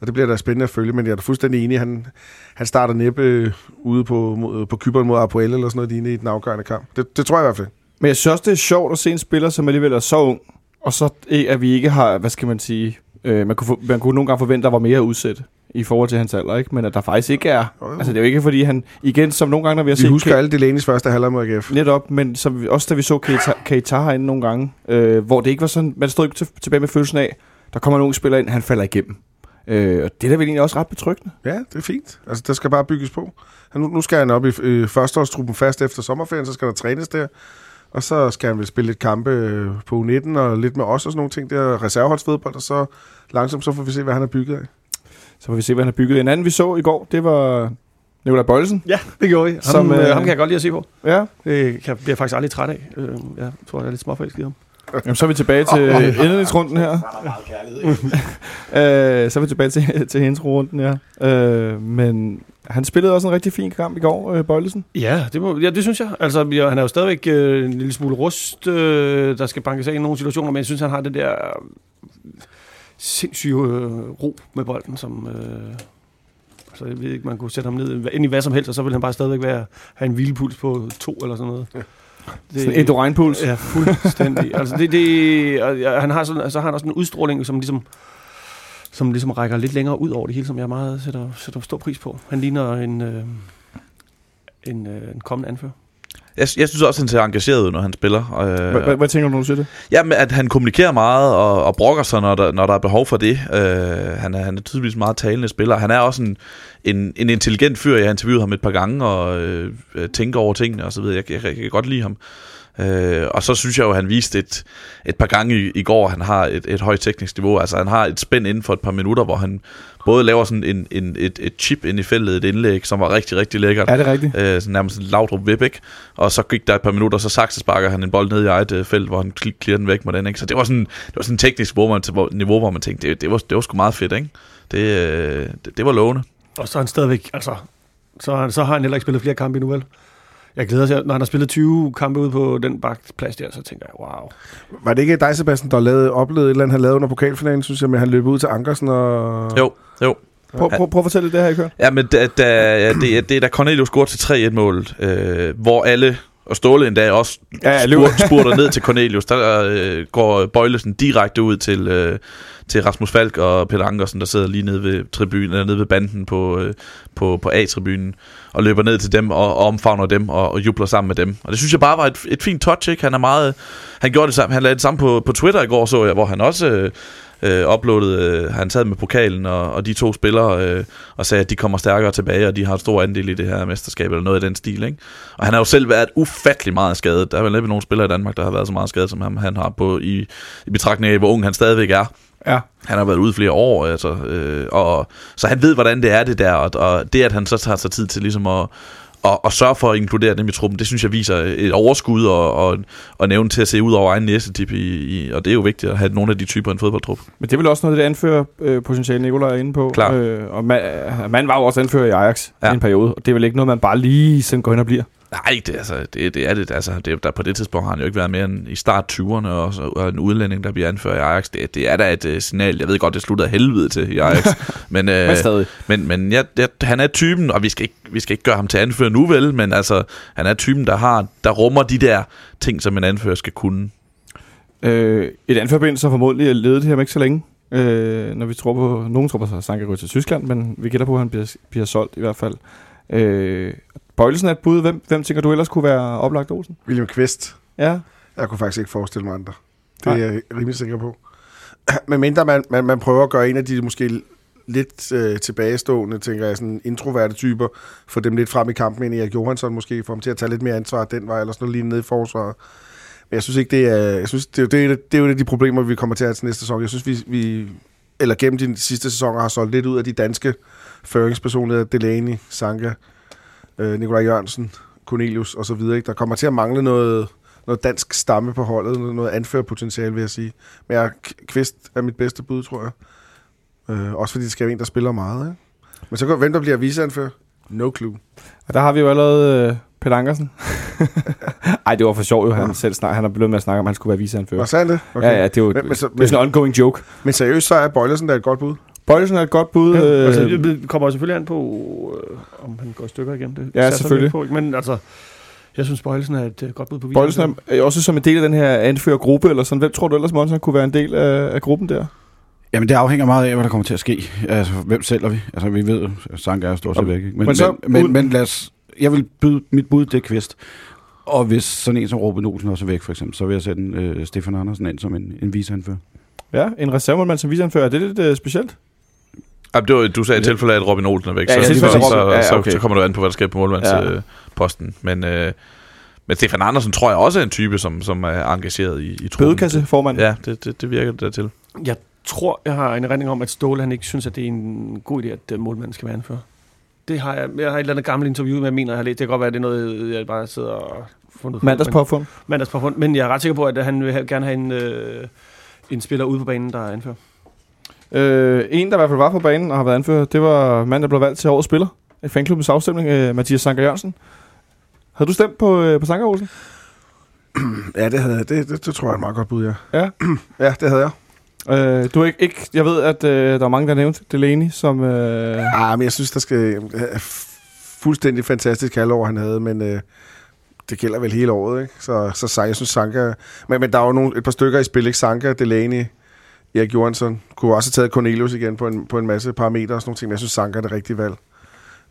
Og det bliver da spændende at følge, men jeg er da fuldstændig enig. Han, han starter næppe øh, ude på, på Kyberen mod Apoel eller sådan noget lignende i den afgørende kamp. Det, det tror jeg i hvert fald. Men jeg synes også, det er sjovt at se en spiller, som alligevel er så ung, og så eh, at vi ikke har, hvad skal man sige, øh, man, kunne man kunne nogle gange forvente, at der var mere udsæt i forhold til hans alder, ikke? men at der faktisk ikke er. Jo, jo. Altså det er jo ikke, fordi han, igen, som nogle gange, når vi har Vi set husker Ke- alle Delaney's første halvleg mod AGF. Netop, men som vi, også da vi så Keita, Keita herinde nogle gange, øh, hvor det ikke var sådan, man stod ikke til, tilbage med følelsen af, der kommer en ung spiller ind, han falder igennem. Øh, og det er da vel egentlig også ret betryggende. Ja, det er fint. Altså, der skal bare bygges på. Han, nu, nu skal han op i øh, førsteårstruppen fast efter sommerferien, så skal der trænes der. Og så skal han vel spille lidt kampe øh, på U19 og lidt med os og sådan nogle ting. Det er reserveholdsfodbold, og så langsomt så får vi se, hvad han har bygget af. Så får vi se, hvad han har bygget. En anden, vi så i går, det var Nikolaj Bøjlesen. Ja, det gjorde vi. Ham, Som, øh, øh, ham kan jeg godt lide at se på. Ja, Det kan, bliver jeg faktisk aldrig træt af. Øh, jeg tror, jeg er lidt småforelsket i ham. Jamen, så er vi tilbage til indledningsrunden her. øh, så er vi tilbage til, til intro-runden her. Øh, men han spillede også en rigtig fin kamp i går, øh, Bøjlesen. Ja, det, må, ja, det synes jeg. Altså, ja, han er jo stadigvæk øh, en lille smule rust, øh, der skal bankes af i nogle situationer, men jeg synes, han har det der øh, sindssyge øh, ro med bolden, som... Øh, altså, jeg ved ikke, man kunne sætte ham ned ind i hvad som helst, og så vil han bare stadigvæk være, have en hvilepuls på to eller sådan noget. Ja. Det, sådan en endoreinpuls. Ja, fuldstændig. altså, det, det, og, ja, han har sådan, altså, han har også en udstråling, som ligesom som ligesom rækker lidt længere ud over det hele, som jeg meget sætter, sætter stor pris på. Han ligner en, øh, en, øh, en kommende anfører. Jeg, jeg synes også, han ser engageret ud, når han spiller. Øh, Hvad, hvad tænker du, når du siger det? Jamen, at han kommunikerer meget og, og brokker sig, når der, når der er behov for det. Øh, han, er, han er tydeligvis meget talende spiller. Han er også en, en, en intelligent fyr. Jeg har interviewet ham et par gange og øh, tænker over tingene og så videre. Jeg, jeg, jeg kan godt lide ham. Øh, og så synes jeg jo, at han viste et, et par gange i, i går, at han har et, et højt teknisk niveau. Altså han har et spænd inden for et par minutter, hvor han både laver sådan en, en, et, et chip ind i feltet, et indlæg, som var rigtig, rigtig lækkert. Er det rigtigt? Øh, sådan nærmest en Laudrup Vibæk. Og så gik der et par minutter, så saksesparker han en bold ned i eget øh, felt, hvor han clear den væk med den. Ikke? Så det var sådan, det var sådan en teknisk niveau, man, hvor, niveau, hvor man tænkte, det, det, var, det var sgu meget fedt. Ikke? Det, øh, det, det var lovende. Og så er han stadigvæk, altså, så, så har han heller ikke spillet flere kampe endnu, vel? Jeg glæder sig, når han har spillet 20 kampe ude på den bakplads der, så tænker jeg, wow. Var det ikke dig, Sebastian, der lavede, oplevede et eller andet, han lavede under pokalfinalen, synes jeg, med han løb ud til Ankersen og... Jo, jo. Prøv, prøv, prøv at fortælle det her, I kører. Ja, men da, da, det, er- det er da Cornelius scorer til 3-1-målet, øh, hvor alle, og Ståle endda også Ja, ja, ja, spurter ned til Cornelius. Der øh, går Bøjlesen direkte ud til, øh, til Rasmus Falk og Peter Ankersen, der sidder lige nede ved, tribunen, eller nede ved banden på, øh, på, på A-tribunen, og løber ned til dem og, og omfavner dem og, og jubler sammen med dem. Og det synes jeg bare var et, et fint touch, ikke? Han er meget... Han gjorde det samme, han lavede det samme på, på Twitter i går, så jeg, hvor han også... Øh, øh, uploadede, øh, han sad med pokalen og, og de to spillere øh, og sagde, at de kommer stærkere tilbage, og de har en stor andel i det her mesterskab, eller noget i den stil. Ikke? Og han har jo selv været ufattelig meget skadet. Der er vel næppe nogen spillere i Danmark, der har været så meget skadet, som ham, han har på i, i betragtning af, hvor ung han stadigvæk er. Ja. Han har været ude flere år, altså, øh, og, så han ved, hvordan det er det der, og, og det, at han så tager sig tid til ligesom at, og, og sørge for at inkludere dem i truppen, det synes jeg viser et overskud og, og, og nævne til at se ud over egen næsetip, i, i, og det er jo vigtigt at have nogle af de typer i en fodboldtrup. Men det er vel også noget, det anfører øh, potentiale, Nicolaj er inde på. Klart. Øh, og man, man var jo også anfører i Ajax ja. Ja. i en periode, og det er vel ikke noget, man bare lige sådan går hen og bliver. Nej, det, er altså, det, det er det. Altså, det, der, på det tidspunkt har han jo ikke været mere end i start 20'erne, og, så, og en udlænding, der bliver anført i Ajax. Det, det er da et uh, signal. Jeg ved godt, det slutter helvede til i Ajax. men, uh, Men stadig. men, men ja, ja, han er typen, og vi skal, ikke, vi skal ikke gøre ham til anfører nu vel, men altså, han er typen, der, har, der rummer de der ting, som en anfører skal kunne. Øh, et anførbind, så formodentlig er ledet her om ikke så længe. Øh, når vi tror på, nogen tror på, at Sanka går til Tyskland, men vi gætter på, at han bliver, bliver solgt i hvert fald. Øh, Bøjlesen er et bud. Hvem, hvem tænker du ellers kunne være oplagt Olsen? William Kvist. Ja. Jeg kunne faktisk ikke forestille mig andre. Det Nej. er jeg rimelig sikker på. Men mindre man, man, man prøver at gøre en af de måske lidt øh, tilbagestående, tænker jeg, sådan introverte typer, få dem lidt frem i kampen ind i Erik Johansson måske, få dem til at tage lidt mere ansvar den vej, eller sådan noget lignende nede i forsvaret. Men jeg synes ikke, det er, jeg synes, det, er, det, er, det er jo et af de problemer, vi kommer til at have til næste sæson. Jeg synes, vi, vi eller gennem de sidste sæsoner har solgt lidt ud af de danske føringspersonligheder, Delaney, Sanka, øh, Nikolaj Jørgensen, Cornelius og så videre. Ikke? Der kommer til at mangle noget, noget dansk stamme på holdet, noget, noget anførpotentiale, vil jeg sige. Men jeg, Kvist er mit bedste bud, tror jeg. Øh, også fordi det skal være en, der spiller meget. Ikke? Men så går, hvem der bliver viseanfører? No clue. Og der har vi jo allerede øh, Peter Ankersen. Ej, det var for sjov jo. Han selv snak, han har blevet med at snakke om, at han skulle være viseanfører. Var sandt det? Okay. Ja, ja, det er jo Men- men så- det er sådan en ongoing joke. Men seriøst, så er Bøjlersen da et godt bud. Bøjlesen er et godt bud. Ja, øh, altså, det kommer selvfølgelig an på, øh, om han går i stykker igen. Det Ja, selvfølgelig. På, men altså, jeg synes, Bøjelsen er et øh, godt bud på Bøjlesen er er også som en del af den her anførergruppe, eller sådan. Hvem tror du ellers, Monsen, kunne være en del af, af gruppen der? Jamen, det afhænger meget af, hvad der kommer til at ske. Altså, hvem sælger vi? Altså, vi ved, at Sanka er stort set væk. Ikke? Men, Men men, så men, men, men lad os, jeg vil byde, mit bud, det er Kvist. Og hvis sådan en som Robin Olsen også er væk, for eksempel, så vil jeg sætte øh, Stefan Andersen ind som en, en viseanfører. Ja, en reservemålmand som viseanfører. Er det lidt øh, specielt? Ja, det var, du sagde i tilfælde af, at Robin Olsen er væk, Ja, så, så, så, ja, så, okay. så kommer du an på, hvad der sker på Ja. målmandsposten. Øh, posten. men, øh, men Stefan Andersen tror jeg også er en type, som, som er engageret i, i truppen. Bødekasse, formand. Ja, det, det, det virker det der til. Jeg tror, jeg har en erindring om, at Ståle han ikke synes, at det er en god idé, at målmanden skal være anfører. Det har jeg, jeg har et eller andet gammelt interview med, jeg mener, jeg har læst. Det kan godt være, at det er noget, jeg bare sidder og fundet på, Mandags men- påfund. Mandags påfund. Men jeg er ret sikker på, at han vil have, gerne have en, øh, en spiller ude på banen, der er anfører. Øh, en, der i hvert fald var på banen og har været anført, det var mand, der blev valgt til årets spiller i fanklubbens afstemning, øh, Mathias Sanker Jørgensen. Havde du stemt på, øh, på Sanker Olsen? Ja, det, havde, jeg. det, det, det tror jeg er et meget godt bud, ja. Ja. ja, det havde jeg. Øh, du er ikke, ikke, jeg ved, at øh, der var mange, der nævnte Delaney som... Øh, Ah, men jeg synes, der skal... øh, Fuldstændig fantastisk halvår, han havde, men øh, det gælder vel hele året, ikke? Så, så jeg synes, Sanka... Men, men der er jo nogle, et par stykker i spil, ikke? Sanka, Delaney, Erik Johansson. Kunne også have taget Cornelius igen på en, på en masse parametre og sådan nogle ting, men jeg synes, Sanka er det rigtige valg.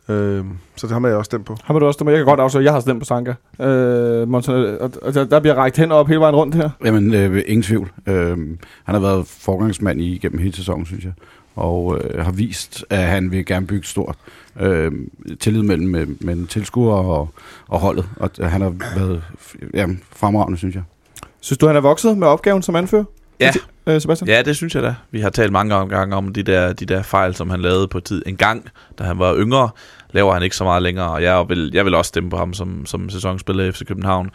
Øh, så det har man jeg også stemt på. har du også stemt? Jeg kan godt afsløre, at jeg har stemt på Sanker. Øh, Monten, og, der, der bliver rækket hen op hele vejen rundt her. Jamen, øh, ingen tvivl. Øh, han har været forgangsmand i gennem hele sæsonen, synes jeg. Og øh, har vist, at han vil gerne bygge stort. Øh, tillid mellem, mellem, mellem tilskuere og, og holdet. Og han har været ja, fremragende, synes jeg. Synes du, han er vokset med opgaven som anfører? Ja. Øh, Sebastian? Ja, det synes jeg da. Vi har talt mange gange om de der, de der fejl, som han lavede på tid. En gang, da han var yngre, laver han ikke så meget længere, og jeg vil, jeg vil også stemme på ham som, som sæsonspiller i FC København.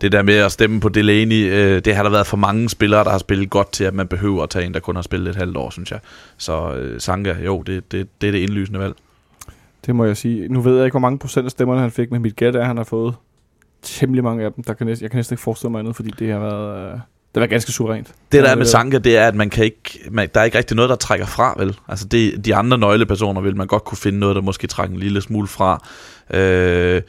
Det der med at stemme på Delaney, øh, det har der været for mange spillere, der har spillet godt til, at man behøver at tage en, der kun har spillet et halvt år, synes jeg. Så øh, Sanka, jo, det, det, det er det indlysende valg. Det må jeg sige. Nu ved jeg ikke, hvor mange procent af stemmerne han fik, men mit gæt er, at han har fået temmelig mange af dem. Der kan næsten, jeg kan næsten ikke forestille mig andet, fordi det har været, øh, det var ganske suverænt. Det der er med det- Sanka, det er, at man kan ikke, man, der er ikke rigtig noget, der trækker fra, vel? Altså det, de andre nøglepersoner vil man godt kunne finde noget, der måske trækker en lille smule fra. Øh,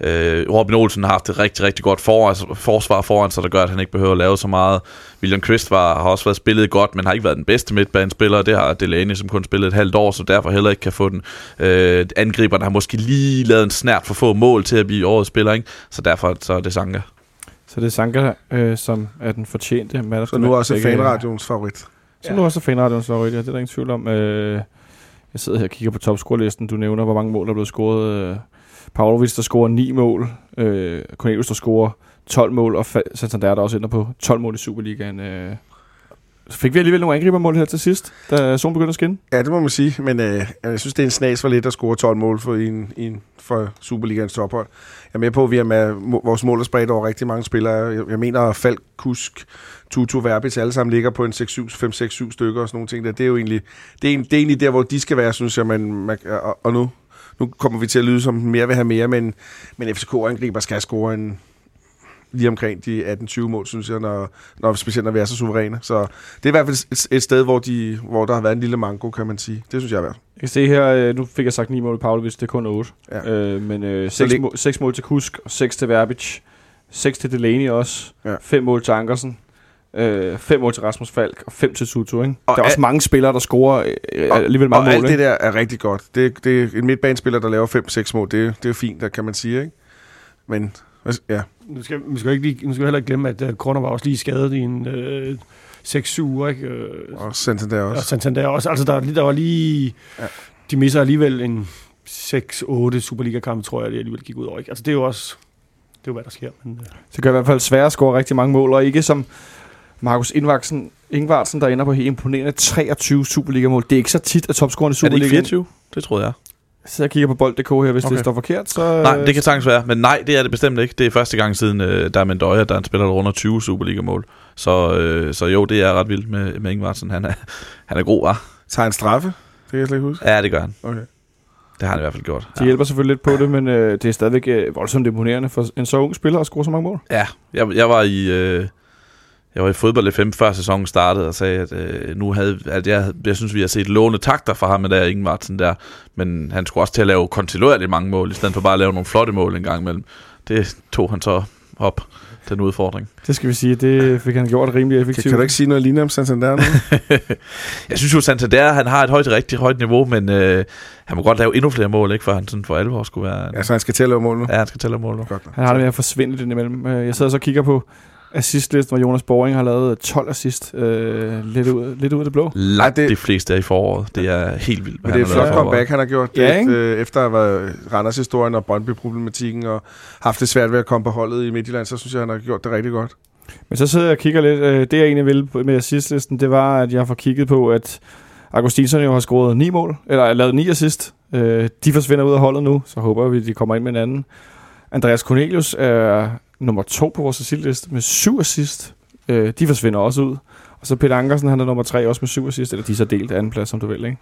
øh, Robin Olsen har haft et rigtig, rigtig godt for, altså, forsvar foran sig, der gør, at han ikke behøver at lave så meget. William Kvist var, har også været spillet godt, men har ikke været den bedste midtbanespiller. Det har Delaney, som kun spillet et halvt år, så derfor heller ikke kan få den. Øh, angriberne har måske lige lavet en snært for få mål til at blive årets spiller, ikke? Så derfor så er det Sanka. Så det er Sanka, øh, som er den fortjente mand. Så nu også fanradions favorit. Så nu også fanradioens favorit, ja, det er der ingen tvivl om. Øh, jeg sidder her og kigger på topscorelisten. Du nævner, hvor mange mål, der er blevet scoret. Øh, Pavlovic, der scorer 9 mål. Øh, Cornelius, der scorer 12 mål. Og Santander, der også ender på 12 mål i Superligaen. Øh. Så fik vi alligevel nogle angribermål her til sidst, da solen begyndte at skinne. Ja, det må man sige, men øh, jeg synes, det er en snas for lidt at score 12 mål for, i en, i en, for Superligaens tophold. Jeg er med på, at vi er med, vores mål er spredt over rigtig mange spillere. Jeg, jeg mener, at Falk, Kusk, Tutu, Verbits, alle sammen ligger på en 5-6-7 stykker og sådan nogle ting. Der. Det er jo egentlig, det er, en- det er egentlig der, hvor de skal være, synes jeg. Man, man, og, og nu, nu kommer vi til at lyde som mere vil have mere, men, men FCK-angriber skal score en, lige omkring de 18-20 mål, synes jeg, når, når, specielt når vi er så suveræne. Så det er i hvert fald et, et sted, hvor, de, hvor der har været en lille manko, kan man sige. Det synes jeg er værd. Jeg kan se her, øh, nu fik jeg sagt 9 mål i Pavlovic, det er kun 8. Ja. Øh, men øh, 6, lig- mål, 6 mål til Kusk, og 6 til Verbic, 6 til Delaney også, Ja. 5 mål til Ankersen, 5 mål til Rasmus Falk, og 5 til Tutu. Ikke? Og der er også mange spillere, der scorer øh, Og- alligevel Og mange mål. alt det ikke? der er rigtig godt. Det, det er en midtbanespiller, der laver 5-6 mål. Det, det er fint, der kan man sige, ikke? Men, ja. Nu skal, nu skal, vi ikke lige, nu skal vi heller ikke glemme, at uh, Korner var også lige skadet i en øh, 6-7 uger, ikke? Øh, Og Santander og også. Santander også. Altså, der, der var lige... Ja. De misser alligevel en 6-8 Superliga-kampe, tror jeg, det alligevel gik ud over. Ikke? Altså, det er jo også... Det er jo, hvad der sker. Men, øh, Så gør i hvert fald svære at score rigtig mange mål, og ikke som Markus Ingvartsen, Ingvartsen der ender på helt imponerende 23 Superliga-mål. Det er ikke så tit, at topscoreren i Er det ikke Superligaen... 24? Det troede jeg. Jeg sidder og kigger på bold.dk her, hvis okay. Det står forkert, så... Nej, det kan sagtens være. Men nej, det er det bestemt ikke. Det er første gang siden, øh, der er Mendoya, der er en spiller, der runder 20 Superliga-mål. Så, øh, så jo, det er ret vildt med, med Ingvartsen. Han er, han er god, var. Tager en straffe? Det kan jeg slet ikke huske. Ja, det gør han. Okay. Det har han i hvert fald gjort. Det hjælper selvfølgelig lidt på det, men øh, det er stadigvæk øh, voldsomt imponerende for en så ung spiller at score så mange mål. Ja, jeg, jeg var i... Øh, jeg var i fodbold FM før sæsonen startede og sagde, at øh, nu havde, at jeg, jeg synes, vi har set låne takter fra ham med der Ingen Martin der, men han skulle også til at lave kontinuerligt mange mål, i stedet for bare at lave nogle flotte mål en gang imellem. Det tog han så op, den udfordring. Det skal vi sige, det fik han gjort rimelig Kan, effektivt. kan du ikke sige noget lignende om Santander nu? Jeg synes jo, Santander, han har et højt, rigtig højt niveau, men øh, han må godt lave endnu flere mål, ikke, for han sådan for alvor skulle være... ja, så han skal til at lave mål nu? ja han skal tælle mål nu. Godt. nok. Han har det med at forsvinde lidt imellem. Øh, Jeg sidder så og kigger på assistlisten, hvor Jonas Boring har lavet 12 assist. Øh, lidt, ud, lidt ud af det blå. Langt det... det- de fleste er i foråret. Det er helt vildt, Men det er flot comeback, han har gjort. Ja, det, ikke? øh, efter at have været Randers-historien og Brøndby-problematikken og haft det svært ved at komme på holdet i Midtjylland, så synes jeg, han har gjort det rigtig godt. Men så sidder jeg og kigger lidt. Øh, det jeg egentlig ville med assistlisten, det var, at jeg får kigget på, at Augustinsson jo har scoret 9 mål, eller lavet 9 assist. Øh, de forsvinder ud af holdet nu, så håber vi, at de kommer ind med en anden. Andreas Cornelius er nummer to på vores assistliste med syv assist. Øh, de forsvinder også ud. Og så Peter Ankersen, han er nummer tre også med syv assist. Eller de er så delt anden plads, som du vil, ikke?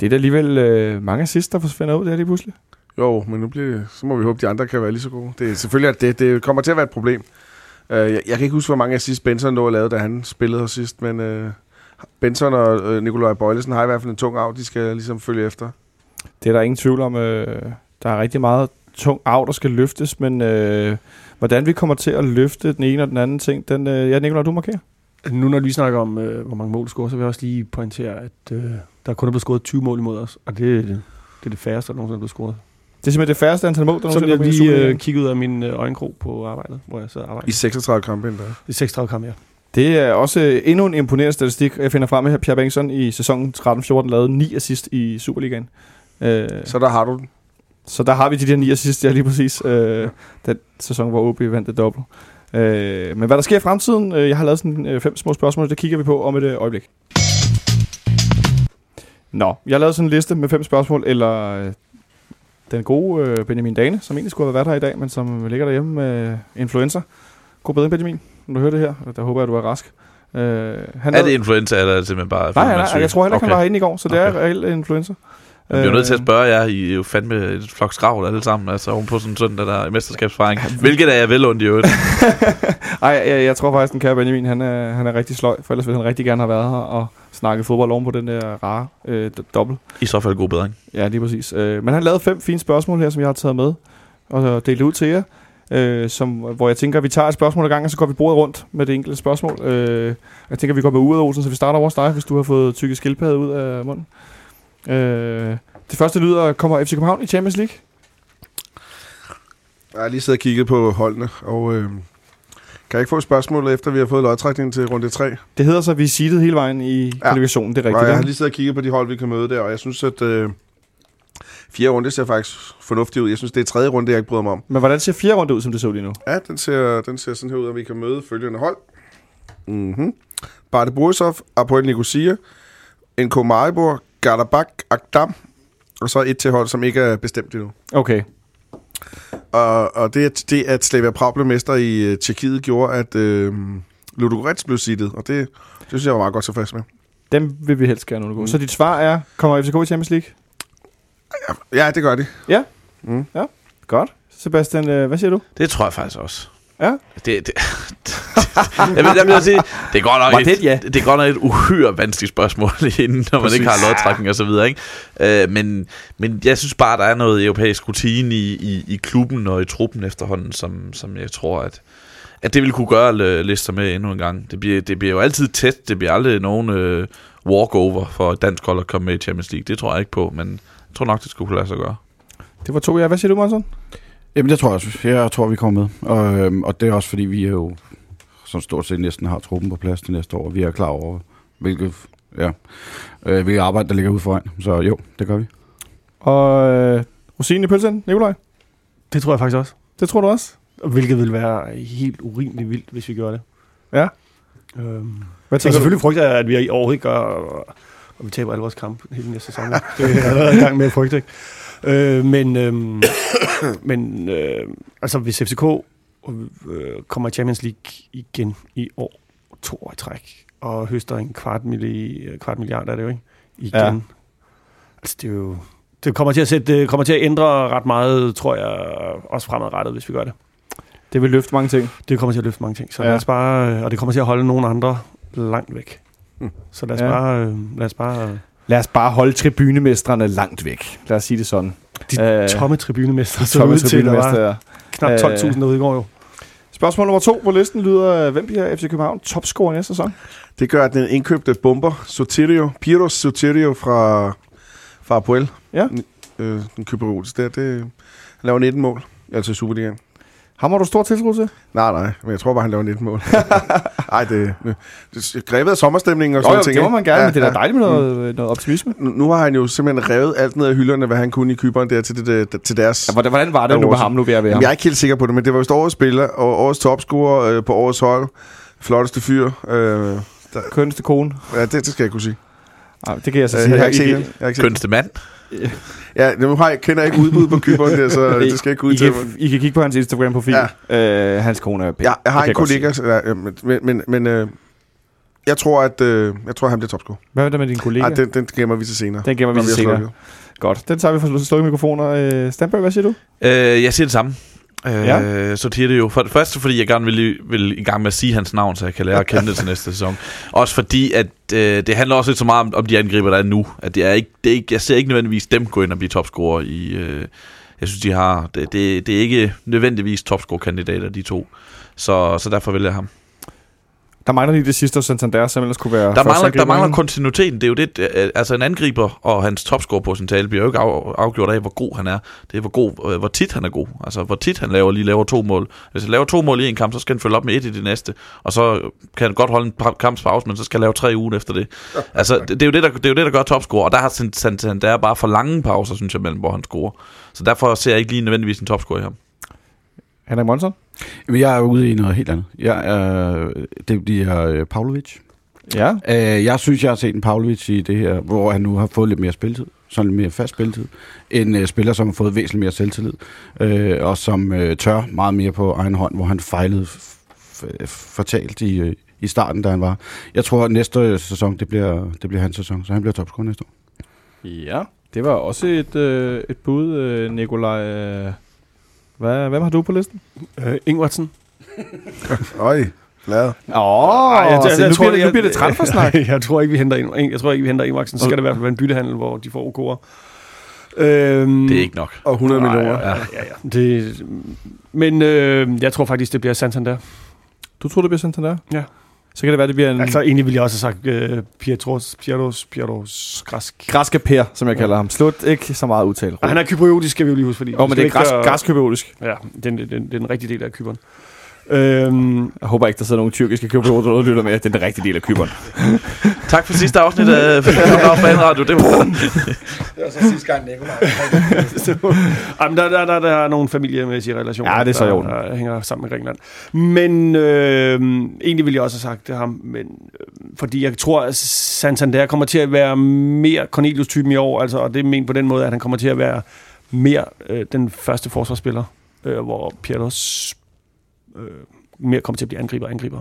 Det er da alligevel øh, mange assist, der forsvinder ud der lige pludselig. Jo, men nu bliver det, så må vi håbe, de andre kan være lige så gode. Det er selvfølgelig, at det, det kommer til at være et problem. Uh, jeg, jeg kan ikke huske, hvor mange assist Benson lå og lavede, da han spillede her sidst, men uh, Benson og uh, Nikolaj Bøjlesen har i hvert fald en tung af, de skal ligesom følge efter. Det er der ingen tvivl om. Øh, der er rigtig meget tung af, der skal løftes, men øh, hvordan vi kommer til at løfte den ene og den anden ting, den, øh, ja, Nikolaj, du markerer. Nu når vi snakker om, øh, hvor mange mål du scorer, så vil jeg også lige pointere, at øh, der kun er blevet scoret 20 mål imod os. Og det, det er det færreste, der nogensinde er blevet scoret. Det er simpelthen det færreste antal mål, der nogensinde jeg er blevet lige i øh, Superligaen. kiggede ud af min øh, øjenkrog på arbejdet, hvor jeg sad og I arbejdede. 36 kampe endda. Det er 36 kampe, ja. Det er også øh, endnu en imponerende statistik. Jeg finder frem her, Pierre Bengtsson i sæsonen 13-14 lavede 9 assist i Superligaen. Øh, Så der har du den. Så der har vi de der 9 assist, ja lige præcis. Øh, den sæson, hvor OB vandt det dobbelt. Øh, men hvad der sker i fremtiden, øh, jeg har lavet sådan øh, fem små spørgsmål, det kigger vi på om et øh, øjeblik. Nå, jeg har lavet sådan en liste med fem spørgsmål, eller øh, den gode øh, Benjamin Dane, som egentlig skulle have været her i dag, men som ligger derhjemme med influenza. God bedring, Benjamin, når du hører det her. Der håber jeg, du er rask. Øh, han Er det influenza, eller er det simpelthen bare... Nej, nej, nej, jeg tror heller ikke, okay. han var herinde i går, så det Okay. er reelt influenza. Jeg bliver nødt til at Øh, spørge jer, I er jo fandme et flok skravl alle sammen, altså oven på sådan søndag der i mesterskabsfejring. Hvilket er jeg vel ondt i øvrigt. Ej, jeg, jeg tror faktisk, den kære Benjamin, han er, han er rigtig sløj, for ellers ville han rigtig gerne have været her og snakket fodbold oven på den der rare øh, dobbelt. I så fald god bedring. Ja, lige præcis. Øh, men han lavede fem fine spørgsmål her, som jeg har taget med og delt ud til jer. Øh, som, hvor jeg tænker, at vi tager et spørgsmål ad gangen, og så går vi bordet rundt med det enkelte spørgsmål. Øh, jeg tænker, at vi går med uret, Olsen, så vi starter over hos dig, hvis du har fået tykket skildpadde ud af munden. Øh, det første lyder, kommer FC København i Champions League? Jeg har lige siddet og kigget på holdene, og øh, kan jeg ikke få spørgsmålet, efter vi har fået lodtrækningen til runde 3? Det hedder så, at vi er seedet hele vejen i Ja. kvalifikationen. Det er Og rigtigt. jeg har lige siddet og kigget på de hold, vi kan møde der, og jeg synes, at øh, fjerde runde ser faktisk fornuftigt ud. Jeg synes, det er tredje runde, jeg ikke bryder mig om. Men hvordan ser fire runde ud, som det så lige nu? Ja, den ser, den ser sådan her ud, at vi kan møde følgende hold. Mm-hmm. Barte Borisov, Apoel Nicosia, NK Maribor, Gardabak, Akdam, og så et til hold, som ikke er bestemt endnu. Okay. Og, og det, at- det, at Slavia Prag blev mester i uh, Tjekkiet, gjorde, at øh, Ludogorets blev sittet, og det, det synes jeg var meget godt tilfreds med. Dem vil vi helst gerne undgå. Mm. Mm. Så dit svar er, kommer FCK i Champions League? Ja, det gør de. Godt. Sebastian, øh, hvad siger du? Det tror jeg faktisk også. Ja. Det, det, jeg vil, jeg vil sige, det er godt nok et, det et ja? det er godt nok et uhyre vanskeligt spørgsmål, inden, når man Præcis. ikke har lodtrækning og så videre. Ikke? Øh, men, men jeg synes bare, der er noget europæisk rutine i, i, i klubben og i truppen efterhånden, som, som jeg tror, at, at det vil kunne gøre lister med endnu en gang. Det bliver, det bliver jo altid tæt. Det bliver aldrig nogen øh, walkover for dansk hold at komme med i Champions League. Det tror jeg ikke på, men jeg tror nok, det skulle kunne lade sig gøre. Det var to ja. Hvad siger du, Monson? Jamen, det tror jeg også. Jeg tror, vi kommer med. Og, øhm, og det er også, fordi vi er jo som stort set næsten har truppen på plads til næste år. Vi er klar over, hvilket, ja, øh, hvilket arbejde, der ligger ude foran. Så jo, det gør vi. Og øh, rosinen i pølsen, Nikolaj? Det tror jeg faktisk også. Det tror du også? Hvilket vil være helt urimeligt vildt, hvis vi gør det. Ja. Øhm, Hvad tænker du? selvfølgelig frygter jeg, at vi overhovedet ikke gør, og, og vi taber alle vores kamp hele næste sæson. det er jeg allerede i gang med at frygte, ikke? Øh, men øhm, men øh, altså, hvis FCK øh, kommer i Champions League igen i år, to år i træk, og høster en kvart, milli, kvart milliard, er det jo ikke? Igen. Ja. Altså, det er jo... Det kommer til, at sætte, det kommer til at ændre ret meget, tror jeg, også fremadrettet, hvis vi gør det. Det vil løfte mange ting. Det kommer til at løfte mange ting. Så Ja. lad os bare, og det kommer til at holde nogle andre langt væk. Hmm. Så lad os Ja. ja. bare, øh, lad os bare Lad os bare holde tribunemestrene langt væk. Lad os sige det sådan. de Øh, øh, tomme tribunemester, så Tomme var ja. knap Øh, 12.000 derude i går jo. Spørgsmål nummer to på listen lyder, hvem bliver FC København topscorer næste sæson? Det gør den indkøbte bomber, Sotirio, Piros Sotirio fra, fra Apoel. Ja. Øh, den kyberotiske der, det, han laver 19 mål, altså i Superligaen. Ham har du stor tiltro til? Nej, nej, men jeg tror bare, han laver 19 mål. Nej, det, det er grebet af sommerstemningen og sådan jo, ting. det må man gerne, ja, men det er da ja. dejligt med noget, noget optimisme. Nu, nu har han jo simpelthen revet alt ned af hylderne, hvad han kunne i kyberen der til, det, det, til deres... Ja, hvordan, hvordan var det nu med ham, nu vil jeg være jeg er ikke helt sikker på det, men det var vist årets spiller, og årets topscorer øh, på årets hold. Flotteste fyr. Øh, Kønneste kone. ja, det, det skal jeg kunne sige. Nej, det kan jeg så Øh, sige. jeg. Jeg har ikke set det. Kønste mand. Ja, nu har jeg, kender jeg ikke udbud på Kyberen der, så det skal jeg ikke I udtale kan, mig. I kan kigge på hans Instagram-profil. Ja. Øh, hans kone er pæn. Ja, jeg har Det en kollega, ja, men, men, men, øh, jeg tror, at øh, jeg tror, han bliver topscorer. Hvad er det med din kollega? Nej, den, den gemmer vi til senere. den gemmer vi til senere. slukket. Godt, den tager vi for slukke mikrofoner. Øh, Stamberg, hvad siger du? Øh, jeg siger det samme. Øh, Ja. Så det jo for det første, fordi jeg gerne vil, vil i gang med at sige hans navn, så jeg kan lære at kende det til næste sæson. Også fordi, at øh, det handler også lidt så meget om, om de angriber, der er nu. At det er ikke, det er ikke, jeg ser ikke nødvendigvis dem gå ind og blive topscorer i... Øh, jeg synes, de har... Det, det, det er ikke nødvendigvis topscore-kandidater, de to. Så, så derfor vælger jeg ham. Der mangler lige det sidste hos Santander, som ellers kunne være Der mangler, der mangler kontinuiteten. Det er jo det, øh, altså en angriber og hans topscore-potentiale bliver jo ikke af, afgjort af, hvor god han er. Det er, hvor, god, øh, hvor tit han er god. Altså, hvor tit han laver, lige laver to mål. Hvis han laver to mål i en kamp, så skal han følge op med et i det næste. Og så kan han godt holde en pa- kampspause, men så skal han lave tre ugen efter det. Altså, det, det, er jo det, der, det er jo det, der gør topscore. Og der har Santander bare for lange pauser, synes jeg, mellem hvor han scorer. Så derfor ser jeg ikke lige nødvendigvis en topscore i ham. Henrik Monson? Jamen, jeg er ude i noget helt andet. Jeg er, det bliver øh, Pavlovic. Ja. Øh, jeg synes, jeg har set en Pavlovic i det her, hvor han nu har fået lidt mere spilletid, sådan lidt mere fast spilletid. En øh, spiller, som har fået væsentligt mere selvtillid, øh, og som øh, tør meget mere på egen hånd, hvor han fejlede f- f- fatalt i, øh, i starten, da han var. Jeg tror, at næste sæson, det bliver, det bliver hans sæson, så han bliver topscorer næste år. Ja, det var også et, øh, et bud, øh, Nikolaj. Øh, hvad, hvem har du på listen? Øh, Ingvartsen. Øj, glad. Åh, oh, jeg, så nu, bliver det, nu bliver det transfersnak. Jeg, jeg tror ikke, vi henter en, jeg tror ikke, vi henter Ingvartsen. Så skal det i hvert fald være en byttehandel, hvor de får gode. Øhm, Det er ikke nok. Og 100 nej, millioner. Ja, ja, ja. Det, men øh, jeg tror faktisk, det bliver Santander. Du tror, det bliver Santander? Ja. Så kan det være, det bliver en Altså, egentlig ville jeg også have sagt øh, Pietros, Pietros, Pietros Græsk. græske Per, som jeg kalder ham. Slut ikke så meget udtale. Og han er kypriotisk, skal vi jo lige huske, fordi... Åh, oh, men det er græsk, græsk. græsk Ja, den, den, den, det er den rigtige del af Kypern. Øhm, Jeg håber ikke, der sidder nogen tyrkiske kyprioter, der lytter med. Det er den rigtige del af Kypern. Tak for sidste afsnit af København Fanradio. Det var Det var så sidste gang, Nikolaj. så, jamen, der, der, der, der er nogle familiemæssige relationer, Ja, det er så der, orden. der hænger sammen med Grækenland. Men øh, egentlig ville jeg også have sagt det ham, men, øh, fordi jeg tror, at Santander kommer til at være mere Cornelius-typen i år, altså, og det er ment på den måde, at han kommer til at være mere øh, den første forsvarsspiller, øh, hvor Pietos øh, mere kommer til at blive angriber angriber.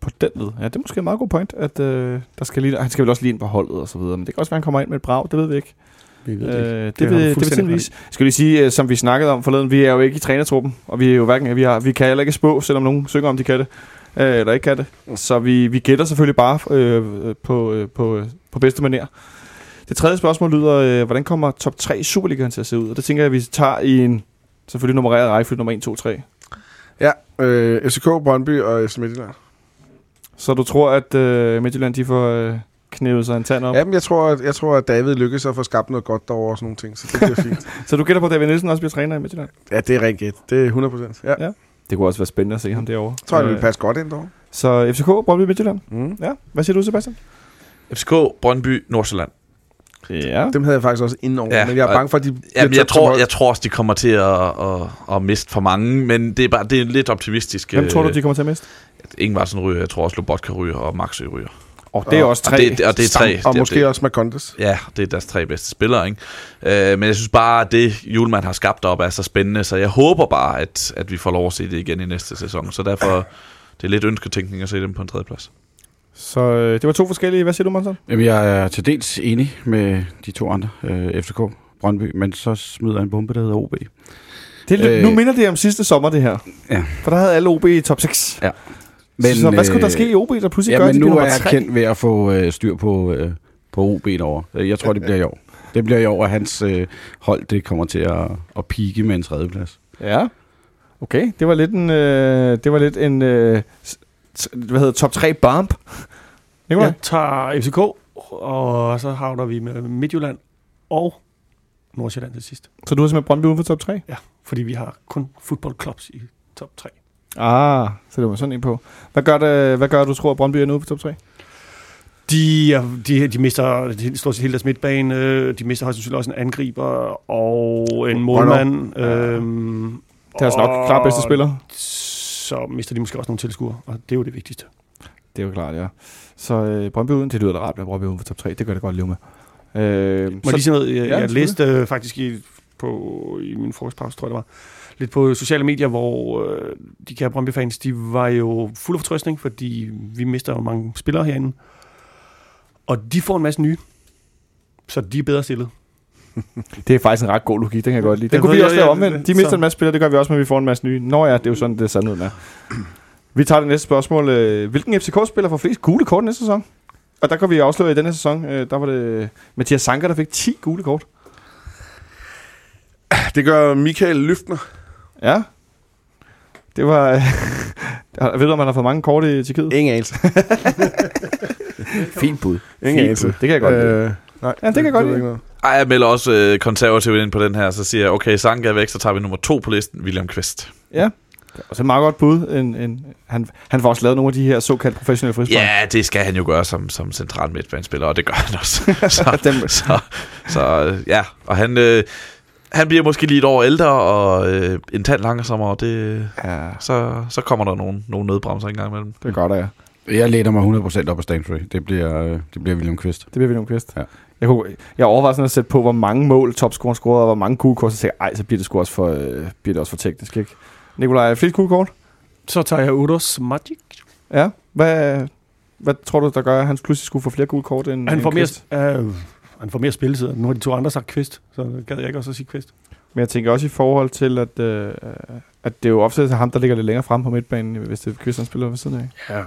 På den led. Ja, det er måske en meget god point, at øh, der skal lige, han skal vel også lige ind på holdet og så videre. Men det kan også være, han kommer ind med et brag. Det ved vi ikke. Vi ved Øh, det ikke. det, har det, du vil, det vil vise. Skal lige sige, øh, som vi snakkede om forleden, vi er jo ikke i trænertruppen, og vi er jo hverken, vi, har, vi kan heller ikke spå, selvom nogen synger om, de kan det, øh, eller ikke kan det. Så vi, vi gætter selvfølgelig bare øh, på, øh, på, øh, på bedste manér. Det tredje spørgsmål lyder, øh, hvordan kommer top 3 i Superligaen til at se ud? Og det tænker jeg, at vi tager i en selvfølgelig nummereret rækkefølge nummer 1, 2, 3. Ja, øh, FCK, Brøndby og FC Midtjylland. Så du tror, at øh, Midtjylland de får øh, knævet sig en tand op? Ja, men jeg tror, at, jeg tror, at David lykkes at få skabt noget godt derovre og sådan nogle ting, så det bliver fint. Så du gætter på, at David Nielsen også bliver træner i Midtjylland? ja, det er rent gæt. Det er 100 procent. Ja. Ja. Det kunne også være spændende at se ham derovre. Jeg tror, det vil Øh, passe godt ind derovre. Så FCK, Brøndby, Midtjylland. Mm. Ja, hvad siger du, Sebastian? FCK, Brøndby, Nordsjælland. Ja. Dem havde jeg faktisk også inden over, Ja, men jeg er og- bange for, at de Jamen, jeg, tror, jeg tror også, de kommer til at, at, at miste for mange, men det er, bare, det er lidt optimistisk. Hvem tror du, Øh, de kommer til at miste? Ingvarsen ryger, jeg tror også Lobotka ryger, og Maxø ryger. Og det er Og- også Og tre. det, og det er tre. Og det, måske det, også Macondes. Ja, det er deres tre bedste spillere, ikke? Øh, men jeg synes bare, at det Julemand har skabt op er så spændende, så jeg håber bare, at, at vi får lov at se det igen i næste sæson. Så derfor det er lidt ønsketænkning at se dem på en tredje plads. Så øh, det var to forskellige. Hvad siger du, Monson? Jamen, jeg er til dels enig med de to andre, øh, FCK, Brøndby, men så smider jeg en bombe, der hedder OB. Det, øh, Øh. nu minder det om sidste sommer, det her. Ja. For der havde alle OB i top 6. Ja. Men, så hvad skulle der øh, ske i OB, der pludselig Ja, gør, men de nu er jeg kendt ved at få øh, styr på, øh, på OB over. Jeg tror, det bliver i år. Det bliver i år, at hans øh, hold det kommer til at, at pike med en tredjeplads. Ja. Okay, det var lidt en, øh, det var lidt en øh, hvad hedder top 3 bump. Nikolaj? Jeg tager FCK, og så havner vi med Midtjylland og Nordsjælland til sidst. Så du har simpelthen Brøndby uden for top 3? Ja, fordi vi har kun footballclubs i top 3. Ah, så det var sådan en på. Hvad gør, det, hvad gør du, tror, at Brøndby er nu på top 3? De, de, de mister de stort set hele deres midtbane. De mister højst sandsynligt også en angriber og en målmand. Øhm, Deres nok og klart bedste spiller. Så mister de måske også nogle tilskuere, og det er jo det vigtigste. Det er jo klart, ja. Så øh, Brøndby uden, det lyder da rart, at Brøndby uden for top 3. Det gør det godt leve med. Øh, Må jeg lige sige noget? Jeg, Ja, jeg læste øh, faktisk i, på, i min frokostpause, tror jeg det var, lidt på sociale medier, hvor øh, de kære Brøndby-fans, de var jo fuld af fortrøstning, fordi vi mister jo mange spillere herinde. Og de får en masse nye, så de er bedre stillet. Det er faktisk en ret god logik, den kan jeg godt lide. Den Jeg kunne vi også jeg- lave jeg- omvendt. De mister så- en masse spillere, det gør vi også, men vi får en masse nye. Nå ja, det er jo sådan, det er sandheden er. Vi tager det næste spørgsmål. Øh, Hvilken FCK-spiller får flest gule kort næste sæson? Og der kan vi afsløre i denne sæson, øh, der var det Mathias Sanker, der fik 10 gule kort. Det gør Michael Lyftner. Ja. Det var... Øh, ved du, om man har fået mange kort i Tjekkiet? Ingen anelse. Fint bud. Ingen anelse. Det kan jeg godt lide. Nej, Ja, det kan jeg godt lide. Ej, jeg melder også øh, konservativt ind på den her, så siger jeg, okay, Sanka er væk, så tager vi nummer to på listen, William Kvist. Ja. Og så et meget godt bud. En, en, han, han får også lavet nogle af de her såkaldt professionelle frispark. Ja, det skal han jo gøre som, som central midtbanespiller, og det gør han også. så, Dem- så, så øh, ja, og han, øh, han bliver måske lige et år ældre, og øh, en tand langsommere, og det, ja, så, så kommer der nogle, nogle nødbremser engang imellem. det er godt, ja. Jeg læner mig 100% op af Stanford. Det bliver, øh, det bliver William Kvist. Det bliver William Kvist. Ja. Jeg, kunne, jeg overvejede sådan at sætte på, hvor mange mål topscorer scorede, og hvor mange gule kort, så tænkte jeg, ej, så bliver det sgu også for, øh, bliver det også for teknisk, ikke? Nikolaj, flest gule kort? Så tager jeg Udos Magic. Ja. Hvad, hvad tror du, der gør, at han pludselig skulle få flere gule kort end Han får mere, øh, han får mere spilletid. Nu har de to andre sagt Kvist, så gad jeg ikke også at sige Kvist. Men jeg tænker også i forhold til, at, øh, at det er jo ofte ham, der ligger lidt længere frem på midtbanen, hvis det er Kvist, han spiller ved siden af. Ja,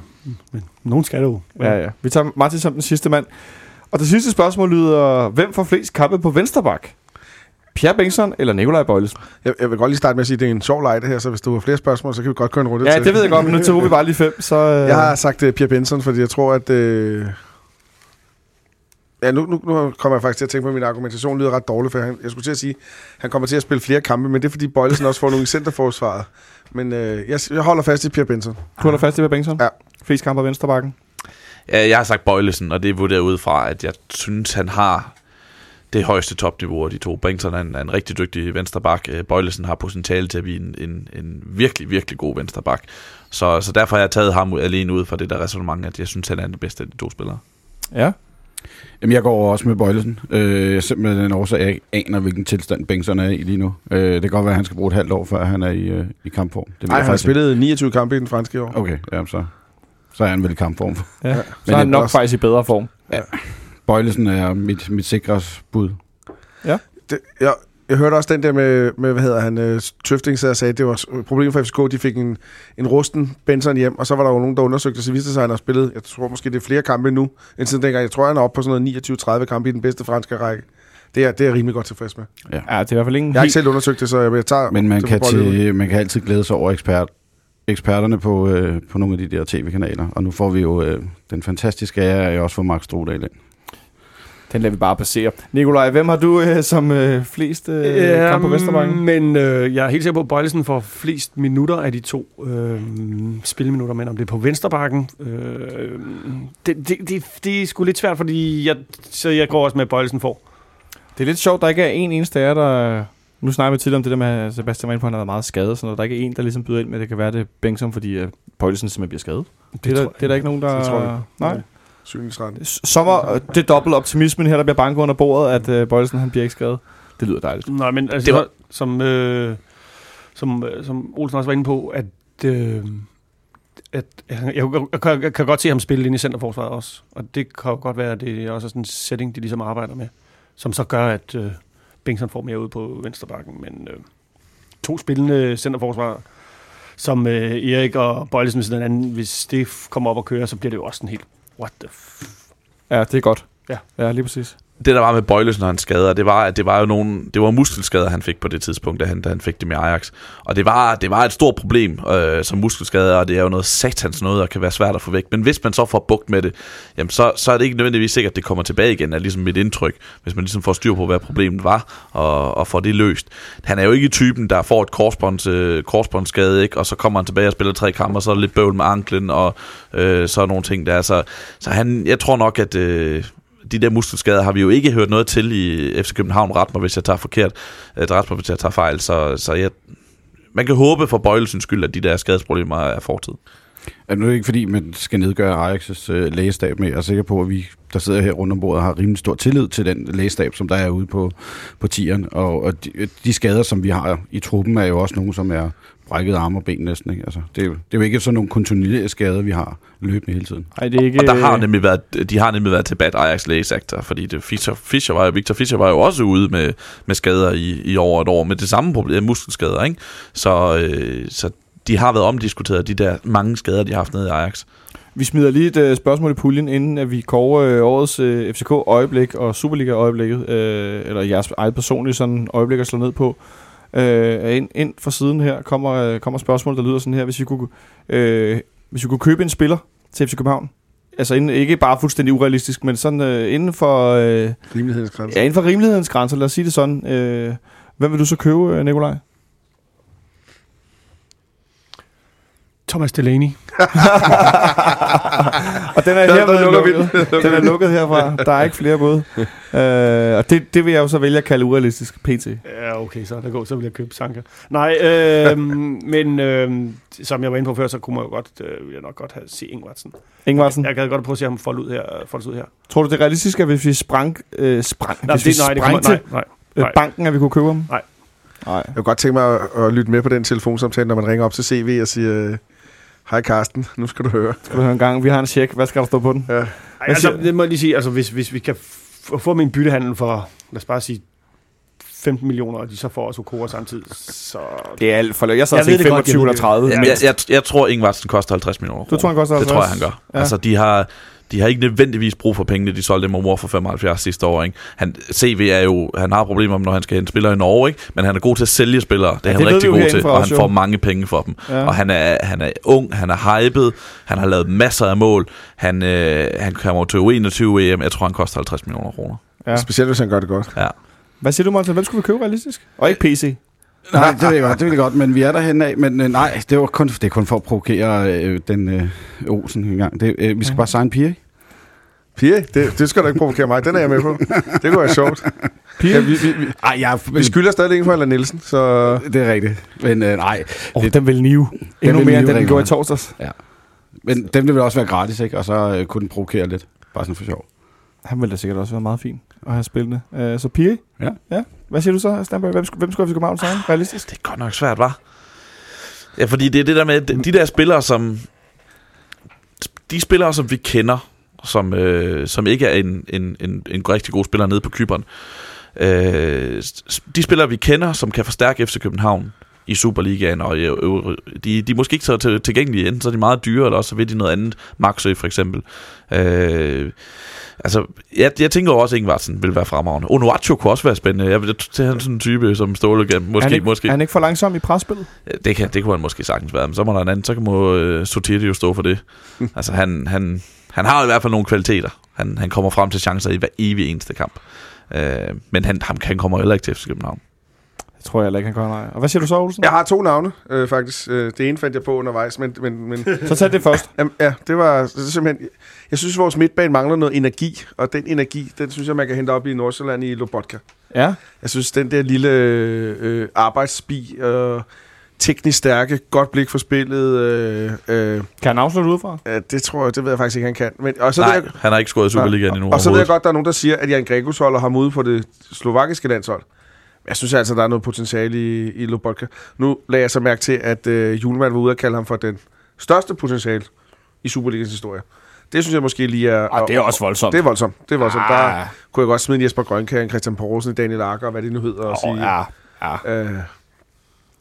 men nogen skal det jo. Ja, ja. Vi tager Martin som den sidste mand. Og det sidste spørgsmål lyder, hvem får flest kampe på vensterbak? Pierre Bengtsson eller Nikolaj Bøjles? Jeg, jeg vil godt lige starte med at sige, at det er en sjov leg det her, så hvis du har flere spørgsmål, så kan vi godt køre en runde Ja, til. det ved jeg godt, men nu tager vi bare lige fem, så... Øh, Jeg har sagt uh, Pierre Benson, fordi jeg tror, at... Uh... Ja, nu, nu, nu kommer jeg faktisk til at tænke på, at min argumentation lyder ret dårlig, for han, jeg skulle til at sige, at han kommer til at spille flere kampe, men det er fordi Bøjlesen også får nogle i centerforsvaret. Men uh, jeg, jeg holder fast i Pierre Benson. Du holder fast i Pierre Bengtsson? Ja. Flest kampe på vensterbakken? Ja, jeg har sagt Bøjlesen, og det er vurderet ud fra, at jeg synes, han har det højeste topniveau af de to. Bengtsson er en, er en rigtig dygtig vensterbak. Øh, Bøjlesen har potentiale til at blive en, en, en virkelig, virkelig god vensterbak. Så, så derfor har jeg taget ham alene ud fra det der resonemang, at jeg synes, han er den bedste af de to spillere. Ja. Jamen, jeg går også med Bøjlesen. Øh, simpelthen den årsag, at jeg ikke aner, hvilken tilstand Bengtsson er i lige nu. Øh, det kan godt være, at han skal bruge et halvt år, før han er i, øh, i kampform. Det jeg han har spillet 29 kampe i den franske år. Okay, jamen så, så er han vel i kampform. ja. Så Men er han nok også- faktisk i bedre form. Bøjlesen er mit, mit sikre bud. Det, jeg, jeg hørte også den der med, med hvad hedder han, øh, Tøfting sad og sagde, at det var problemet for FCK, de fik en, en rusten Benson hjem, og så var der jo nogen, der undersøgte, og så viste det sig, at han har spillet, jeg tror måske, det er flere kampe nu, end siden dengang. Jeg tror, han er oppe på sådan noget 29-30 kampe i den bedste franske række. Det er, det er jeg rimelig godt tilfreds med. Ja, det er i hvert fald ingen Jeg har ikke helt... selv undersøgt det, så jeg, jeg tager... Men man kan, til, man kan altid glæde sig over ekspert, eksperterne på, øh, på nogle af de der tv-kanaler. Og nu får vi jo øh, den fantastiske ære af også få Max Strudal ind. Den lader vi bare passere. Nikolaj, hvem har du øh, som øh, flest øh, Ja, kampe på vensterbakken? Men øh, jeg er helt sikker på, at Bøjlesen får flest minutter af de to øh, spilminutter, men om det er på vensterbakken, øh, det, det, det, det er sgu lidt svært, fordi jeg, så jeg går også med, at Bøjlesen får. Det er lidt sjovt, der ikke er en eneste af jer, der... Nu snakker vi tidligere om det der med, at Sebastian var inde på, at han har været meget skadet, så der er ikke en, der ligesom byder ind med, at det kan være det er Bengtsson, fordi uh, Poulsen simpelthen bliver skadet. Det, det, er, der, det er der ikke nogen, der... Det tror jeg. Nej. Sygelighedsretten. S- Sommer, øh, det dobbelt optimismen her, der bliver banket under bordet, at uh, Bøjlesen han bliver ikke skadet. Det lyder dejligt. Nej, men altså, Det var- det var, som, øh, som, øh, som Olsen også var inde på, at, øh, at jeg, jeg, jeg, kan, jeg kan godt se ham spille ind i centerforsvaret også. Og det kan jo godt være, at det er også sådan en setting, de ligesom arbejder med, som så gør, at øh, Bengtsson får mere ud på vensterbakken. Men øh, to spillende centerforsvar, som øh, Erik og Bøjlesen af hinanden, hvis det kommer op og kører, så bliver det jo også en helt, what the f- Ja, det er godt. Ja. Ja, lige præcis det der var med Bøjles, når han skader, det var, at det var jo nogle, det var muskelskader, han fik på det tidspunkt, da han, da han fik det med Ajax. Og det var, det var et stort problem øh, som muskelskader, og det er jo noget satans noget, der kan være svært at få væk. Men hvis man så får bugt med det, jamen så, så er det ikke nødvendigvis sikkert, at det kommer tilbage igen, er ligesom mit indtryk, hvis man ligesom får styr på, hvad problemet var, og, og får det løst. Han er jo ikke typen, der får et korsbånds, øh, korsbåndsskade, ikke? og så kommer han tilbage og spiller tre kampe, og så er lidt bøvl med anklen, og øh, så er nogle ting der. Så, så han, jeg tror nok, at... Øh, de der muskelskader har vi jo ikke hørt noget til i FC København. Ret mig, hvis jeg tager forkert. Øh, ret mig, hvis jeg tager fejl. Så, så jeg, man kan håbe for bøjelsens skyld, at de der skadesproblemer er fortid. Er det nu ikke fordi, man skal nedgøre Ajax' øh, lægestab, men jeg er sikker på, at vi, der sidder her rundt om bordet, har rimelig stor tillid til den lægestab, som der er ude på, på tieren. Og, og de, de skader, som vi har i truppen, er jo også nogle, som er brækket arme og ben næsten. Ikke? Altså, det, er jo, det er jo ikke sådan nogle kontinuerlige skader, vi har løbende hele tiden. Ej, det er ikke... Og der har nemlig været, de har nemlig været til bad Ajax lægesaktor, fordi det, Fischer, Fischer var jo, Victor Fischer var jo også ude med, med skader i, i over et år, med det samme problem, muskelskader, ikke? Så, øh, så de har været omdiskuteret, de der mange skader, de har haft nede i Ajax. Vi smider lige et øh, spørgsmål i puljen, inden at vi kårer øh, årets øh, FCK-øjeblik og Superliga-øjeblikket, øh, eller jeres eget personlige sådan øjeblik at slå ned på. Øh, ind, ind fra siden her kommer, øh, kommer spørgsmålet, der lyder sådan her. Hvis vi kunne, øh, hvis vi kunne købe en spiller til FC København, altså inden, ikke bare fuldstændig urealistisk, men sådan øh, inden for... Øh, Rimelighedens grænse. Ja, inden for rimelighedens grænser, lad os sige det sådan. Øh, hvem vil du så købe, øh, Nikolaj? Thomas Delaney. og den er Der- hermed der vi lukket. den. Er lukket herfra. Der er ikke flere både. øh, og det, det vil jeg jo så vælge at kalde urealistisk, pt. Ja, okay, så er det går, så vil jeg købe Sanka. Nej, øh, men øh, som jeg var inde på før, så kunne man jo godt, øh, vil jeg nok godt have se Ingvartsen. Ingvartsen, Jeg gad godt prøve at se ham folde ud her. Folde ud her. tror du det er realistisk, at hvis vi sprang, øh, sprang Nej, hvis vi det, nej, det sprang kommer, til nej, nej. øh, nej. banken, at vi kunne købe ham? Nej. Nej. Jeg kunne godt tænke mig at, at lytte med på den telefonsamtale, når man ringer op til CV og siger, øh, hej Karsten, nu skal du høre. Skal du høre en gang? Vi har en check. Hvad skal der stå på den? Ja. Ej, altså, det må jeg lige sige, altså, hvis, hvis vi kan f- få min byttehandel for, lad os bare sige, 15 millioner, og de så får også Okora samtidig, så... Det er alt for Jeg så Jeg ved det godt, 25 jeg ved eller det. 30. Jeg, jeg, jeg, jeg tror, Ingvartsen koster 50 millioner Du tror, han koster Det tror jeg, 50? han gør. Ja. Ja. Altså, de har, de har ikke nødvendigvis brug for pengene, de solgte Momor for 75 sidste år. Ikke? Han, CV er jo, han har problemer, når han skal hente spillere i Norge, ikke? men han er god til at sælge spillere. Det er Ja, han det rigtig god til, og han får mange penge for dem. Ja. Og han er, han er ung, han er hyped, han har lavet masser af mål, han, øh, han kommer til U21 EM, jeg tror, han koster 50 millioner kroner. Ja. Specielt, hvis han gør det godt. Ja. Hvad siger du, Martin? Hvem skulle vi købe realistisk? Og ikke PC. Nej, det vil jeg godt, det vil jeg godt, men vi er derhen af. Men øh, nej, det, var kun, det er kun for at provokere øh, den øh, Olsen en gang. Det, øh, vi skal bare signe Pia, ikke? Pia, det, det skal du ikke provokere mig. Den er jeg med på. Det kunne være sjovt. Ja, vi, vi, vi, Ej, jeg, vi skylder stadig en for Allan Nielsen, så... Det er rigtigt. Men øh, nej, Oh, den vil nive. Endnu vil mere, end den, gjorde i torsdags. men dem det vil også være gratis, ikke? Og så øh, kunne den provokere lidt. Bare sådan for sjov. Han ville da sikkert også være meget fin at have spillende. Uh, så Pie? Ja. ja. Hvad siger du så, Stamberg? Hvem, hvem skulle vi København sign? Realistisk? Det er godt nok svært, var. Ja, fordi det er det der med, de der spillere, som... De spillere, som vi kender, som, øh, som ikke er en, en, en, en rigtig god spiller nede på Kyberen, øh, de spillere, vi kender, som kan forstærke FC København i Superligaen, og øh, øh, de, de er måske ikke så til- tilgængelige, enten så er de meget dyre, eller også så vil de noget andet, Maxø for eksempel. Øh, altså, jeg, jeg tænker også, at Ingvartsen vil være fremragende. Onuachu kunne også være spændende. Jeg, det, er han sådan en type, som Ståle kan, er, måske, han ikke, måske. er han ikke for langsom i presspillet? Det, kan, det kunne han måske sagtens være, men så må der en anden, så kan må uh, Sotirdi jo stå for det. altså han, han, han har i hvert fald nogle kvaliteter. Han, han kommer frem til chancer i hver evig eneste kamp. Uh, men han, han, han kommer heller ikke til FC København. Det tror jeg heller ikke, han gør, nej. Og hvad siger du så, Olsen? Jeg har to navne, øh, faktisk. Øh, det ene fandt jeg på undervejs, men... men, men Så tag det først. Jamen, ja, det var det simpelthen... Jeg synes, vores midtbane mangler noget energi, og den energi, den synes jeg, man kan hente op i Nordsjælland i Lobotka. Ja. Jeg synes, den der lille øh, arbejdsbi, øh, teknisk stærke, godt blik for spillet, øh, øh, Kan han afslutte udefra? øh, det tror jeg, det ved jeg faktisk ikke, han kan. Men, og så Nej, jeg, han har ikke scoret i Superligaen endnu og så ved jeg godt, der er nogen, der siger, at Jan Gregos holder ham ude på det slovakiske landshold. Jeg synes altså, der er noget potentiale i, i Lobotka. Nu lagde jeg så mærke til, at øh, Julemand var ude og kalde ham for den største potentiale i Superligans historie. Det synes jeg måske lige er... Ah, det er også voldsomt. Det er voldsomt. Det er voldsomt. Der Ah. kunne jeg godt smide en Jesper Grønkær, en Christian Poulsen, Daniel Akker, og hvad det nu hedder. Og Oh, sige. ja. ja. Øh,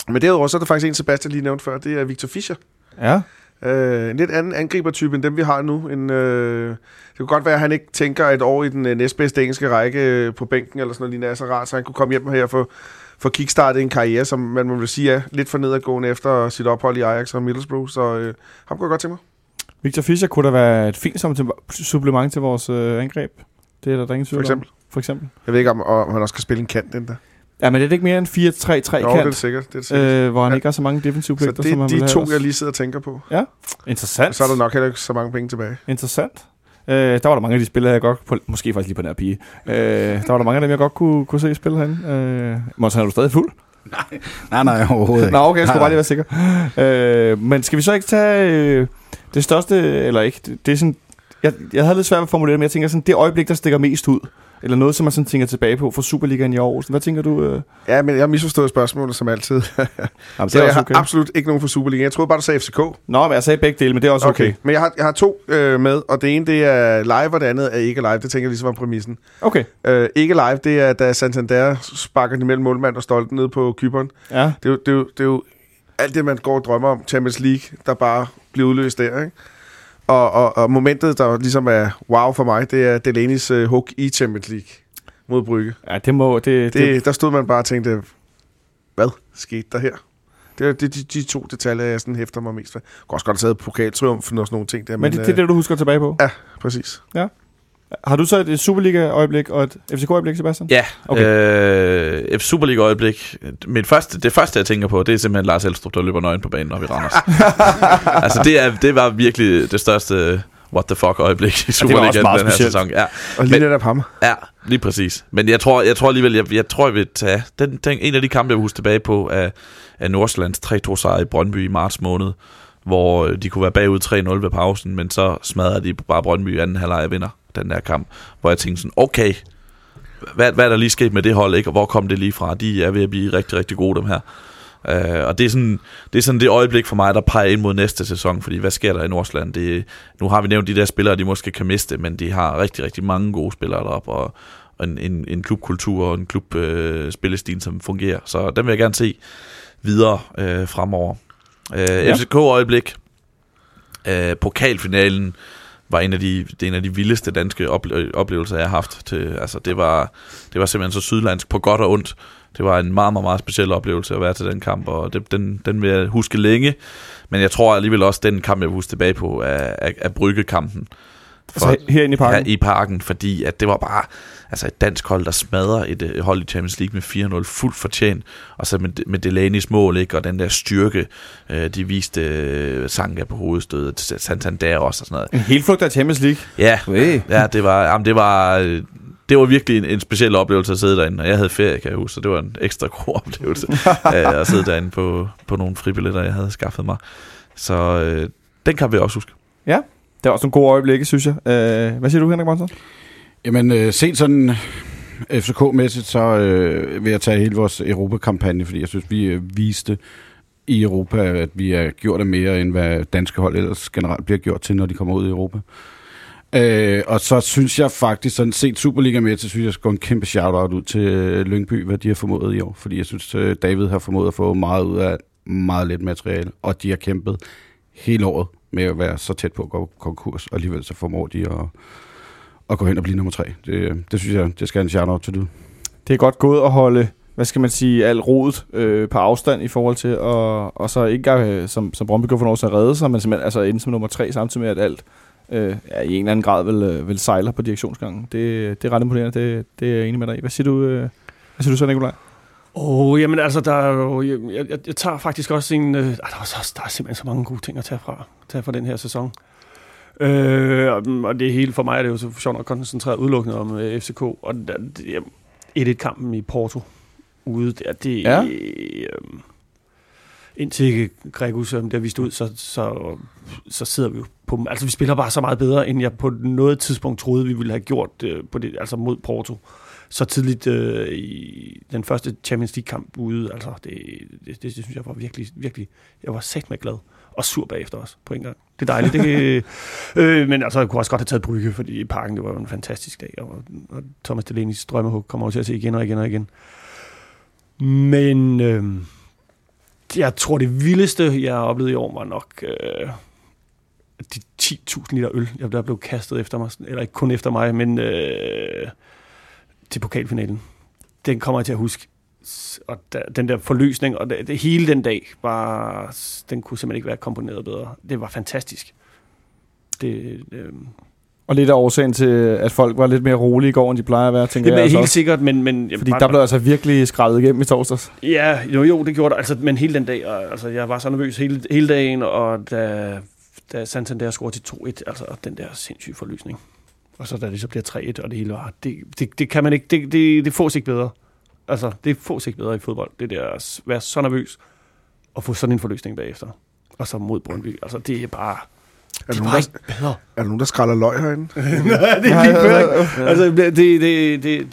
men derudover så er der faktisk en, Sebastian lige nævnte før, det er Victor Fischer. Ja. Øh, en lidt anden angribertype end dem, vi har nu. En, øh, det kunne godt være, at han ikke tænker et år i den øh, næstbedste engelske række øh, på bænken, eller sådan noget lignende så rart, så han kunne komme hjem her for, for kickstartet en karriere, som man må vel sige er lidt for nedadgående efter sit ophold i Ajax og Middlesbrough, så øh, ham kunne godt tænke mig. Victor Fischer kunne da være et fint som til, supplement til vores øh, angreb. Det er der, der er ingen tvivl For eksempel. om. For eksempel. Jeg ved ikke, om, om han også skal spille en kant, den der. Ja, men det er ikke mere end 4-3-3 Jo, det er kant, det sikkert. Det er det sikkert. øh, hvor han Ja. ikke har så mange defensive så pligter, det som er han de to, jeg lige sidder og tænker på. Interessant. Så er der nok heller ikke så mange penge tilbage. Interessant. Øh, der var der mange af de spillere, jeg godt på, måske faktisk lige på den her pige. Øh, der var der mange af dem, jeg godt kunne, kunne se spille herinde. Øh, Måns, er du stadig fuld? Nej, nej, overhovedet ikke. Nå, okay, jeg skulle Nej, bare lige være sikker. Øh, men skal vi så ikke tage... Øh, Det største, eller ikke, det, det er sådan... Jeg, jeg havde lidt svært ved at formulere det, men jeg tænker sådan, det øjeblik, der stikker mest ud, eller noget, som man sådan tænker tilbage på for Superligaen i år. Sådan, Hvad tænker du? Øh? Ja, men jeg har misforstået spørgsmålet som altid. Jamen, det Så er jeg har okay. absolut ikke nogen for Superliga. Jeg troede bare, du sagde FCK. Nå, men jeg sagde begge dele, men det er også okay. okay. Men jeg har, jeg har to øh, med, og det ene det er live, og det andet er ikke live. Det tænker jeg ligesom var præmissen. Okay, Øh, ikke live, det er, da Santander sparker den imellem målmand og Stolten ned på Kyberen. ja. Det er, jo, det, er jo, det er jo alt det, man går og drømmer om. Champions League, der bare bliver udløst der, ikke? Og, og, og momentet, der ligesom er wow for mig, det er Delaney's uh, hook i Champions League mod Brygge. Ja, det må... Det, det, Det, der stod man bare og tænkte, hvad skete der her? Det er det, de, de to detaljer, jeg sådan hæfter mig mest for. Jeg kunne også godt have taget pokaltriumfen og sådan nogle ting der. men det, det er øh, det, du husker tilbage på. Ja, præcis. Har du så et Superliga-øjeblik og et FCK-øjeblik, Sebastian? Ja, Okay. øh, Superliga-øjeblik. Mit første, det første, jeg tænker på, det er simpelthen Lars Elstrup, der løber nøgen på banen op i Randers. altså, det, er, det var virkelig det største what the fuck øjeblik i Superligaen meget den her specielt. sæson. Ja, Og lige netop ham. ja, lige præcis. Men jeg tror, jeg tror alligevel, jeg, jeg tror, jeg vil tage den, den, en af de kampe, jeg vil huske tilbage på, er, er Nordsjællands 3-2 sejr i Brøndby i marts måned, hvor øh, de kunne være bagud 3-0 ved pausen, men så smadrer de bare Brøndby i anden halvleg og vinder den der kamp, hvor jeg tænkte sådan, okay, hvad, hvad er der lige sket med det hold, ikke? og hvor kom det lige fra? De er ved at blive rigtig, rigtig gode, dem her. Uh, og det er, sådan, det er sådan det øjeblik for mig, der peger ind mod næste sæson, fordi hvad sker der i Nordsjælland? Det, nu har vi nævnt de der spillere, de måske kan miste, men de har rigtig, rigtig mange gode spillere deroppe, og, og en, en, en klubkultur og en klubspillestil, øh, som fungerer. Så den vil jeg gerne se videre øh, fremover. Øh, Ja. FCK-øjeblik. Øh, pokalfinalen var en af de, det er en af de vildeste danske ople- oplevelser, jeg har haft. Til, altså, det, var, det var simpelthen så sydlandsk på godt og ondt. Det var en meget, meget, meget speciel oplevelse at være til den kamp, og det, den, den vil jeg huske længe. Men jeg tror alligevel også, den kamp, jeg vil huske tilbage på, er, er, er Bryggekampen. Altså herinde i parken? Ja, i parken, fordi at det var bare altså et dansk hold, der smadrer et øh, hold i Champions League med 4-0 fuldt fortjent, og så med, med Delaney's mål, ikke, og den der styrke, øh, de viste øh, Sanka på hovedstødet, Santander også og sådan noget. En helflugt af Champions League. Ja, Hey. ja det var, jamen, det var, øh, det var virkelig en, en speciel oplevelse at sidde derinde, og jeg havde ferie, kan jeg huske, så det var en ekstra god oplevelse øh, at sidde derinde på, på nogle fribilletter, jeg havde skaffet mig. Så øh, den kan vi også huske. Det var også nogle gode øjeblikke, synes jeg. Øh, hvad siger du, Henrik Monsen? Jamen, øh, set sådan øh, FCK-mæssigt, så øh, vil jeg tage hele vores Europakampagne, fordi jeg synes, vi øh, viste i Europa, at vi er gjort det mere, end hvad danske hold ellers generelt bliver gjort til, når de kommer ud i Europa. Øh, og så synes jeg faktisk, sådan set Superliga med, så synes jeg, skal gå en kæmpe shout-out ud til øh, Lyngby, hvad de har formået i år. Fordi jeg synes, øh, David har formået at få meget ud af meget lidt materiale, og de har kæmpet hele året med at være så tæt på at gå konkurs, og alligevel så formår de at, at gå hen og blive nummer tre. Det, det synes jeg, det skal en shout-out til du. Det er godt gået at holde, hvad skal man sige, alt rodet øh, på afstand i forhold til, at, og så ikke engang, øh, som, som Brøndby gjorde for nogle år siden, redde sig, men simpelthen altså inde som nummer tre, samtidig med, at alt øh, ja, i en eller anden grad vil, øh, vil sejle på direktionsgangen. Det, det er ret imponerende, det, det er jeg enig med dig i. Hvad siger du, øh, hvad siger du så, Nikolaj? Åh, oh, jamen altså, der er jo, jeg, jeg, jeg tager faktisk også en... Øh, der, er så, der er simpelthen så mange gode ting at tage fra, tage fra den her sæson. Øh, og, det hele for mig er det jo så sjovt at koncentrere udelukkende om øh, FCK. Og der, det, 1-1-kampen i Porto ude, der, det... Ja. Øh, indtil Gregus øh, der vist ud, så, så, så sidder vi jo på dem. Altså, vi spiller bare så meget bedre, end jeg på noget tidspunkt troede, vi ville have gjort øh, på det, altså mod Porto så tidligt øh, i den første Champions League-kamp ude. Altså, det, det, det, det synes jeg var virkelig, virkelig... Jeg var sat med glad og sur bagefter os på en gang. Det er dejligt. Det, øh, men altså, jeg kunne også godt have taget Brygge, fordi i parken, det var en fantastisk dag, og, og Thomas Delaney's drømmehug kommer jo til at se igen og igen og igen. Men øh, jeg tror, det vildeste, jeg har oplevet i år, var nok øh, de 10.000 liter øl, der blev kastet efter mig. Eller ikke kun efter mig, men øh, til pokalfinalen. Den kommer jeg til at huske. Og der, den der forløsning, og det, det, hele den dag, var, den kunne simpelthen ikke være komponeret bedre. Det var fantastisk. Det, øh, Og lidt af årsagen til, at folk var lidt mere rolige i går, end de plejer at være, tænker det jeg er altså helt også. sikkert, men... men Fordi der blev altså virkelig skrællet igennem i torsdags. Ja, jo, jo, det gjorde det. Altså, men hele den dag, og, altså, jeg var så nervøs hele, hele dagen, og da, da Santander scorede til 2-1, altså den der sindssyge forløsning. Og så da det så bliver 3-1, og det hele var, det, det, det kan man ikke, det, det, det fås ikke bedre. Altså, det fås ikke bedre i fodbold. Det der at være så nervøs, og få sådan en forløsning bagefter. Og så mod Brøndby. Altså, det er bare, Er der, De nogen, der, bedre. er der nogen, der skræller løg herinde? det er lige før? Altså, det, det, det, det,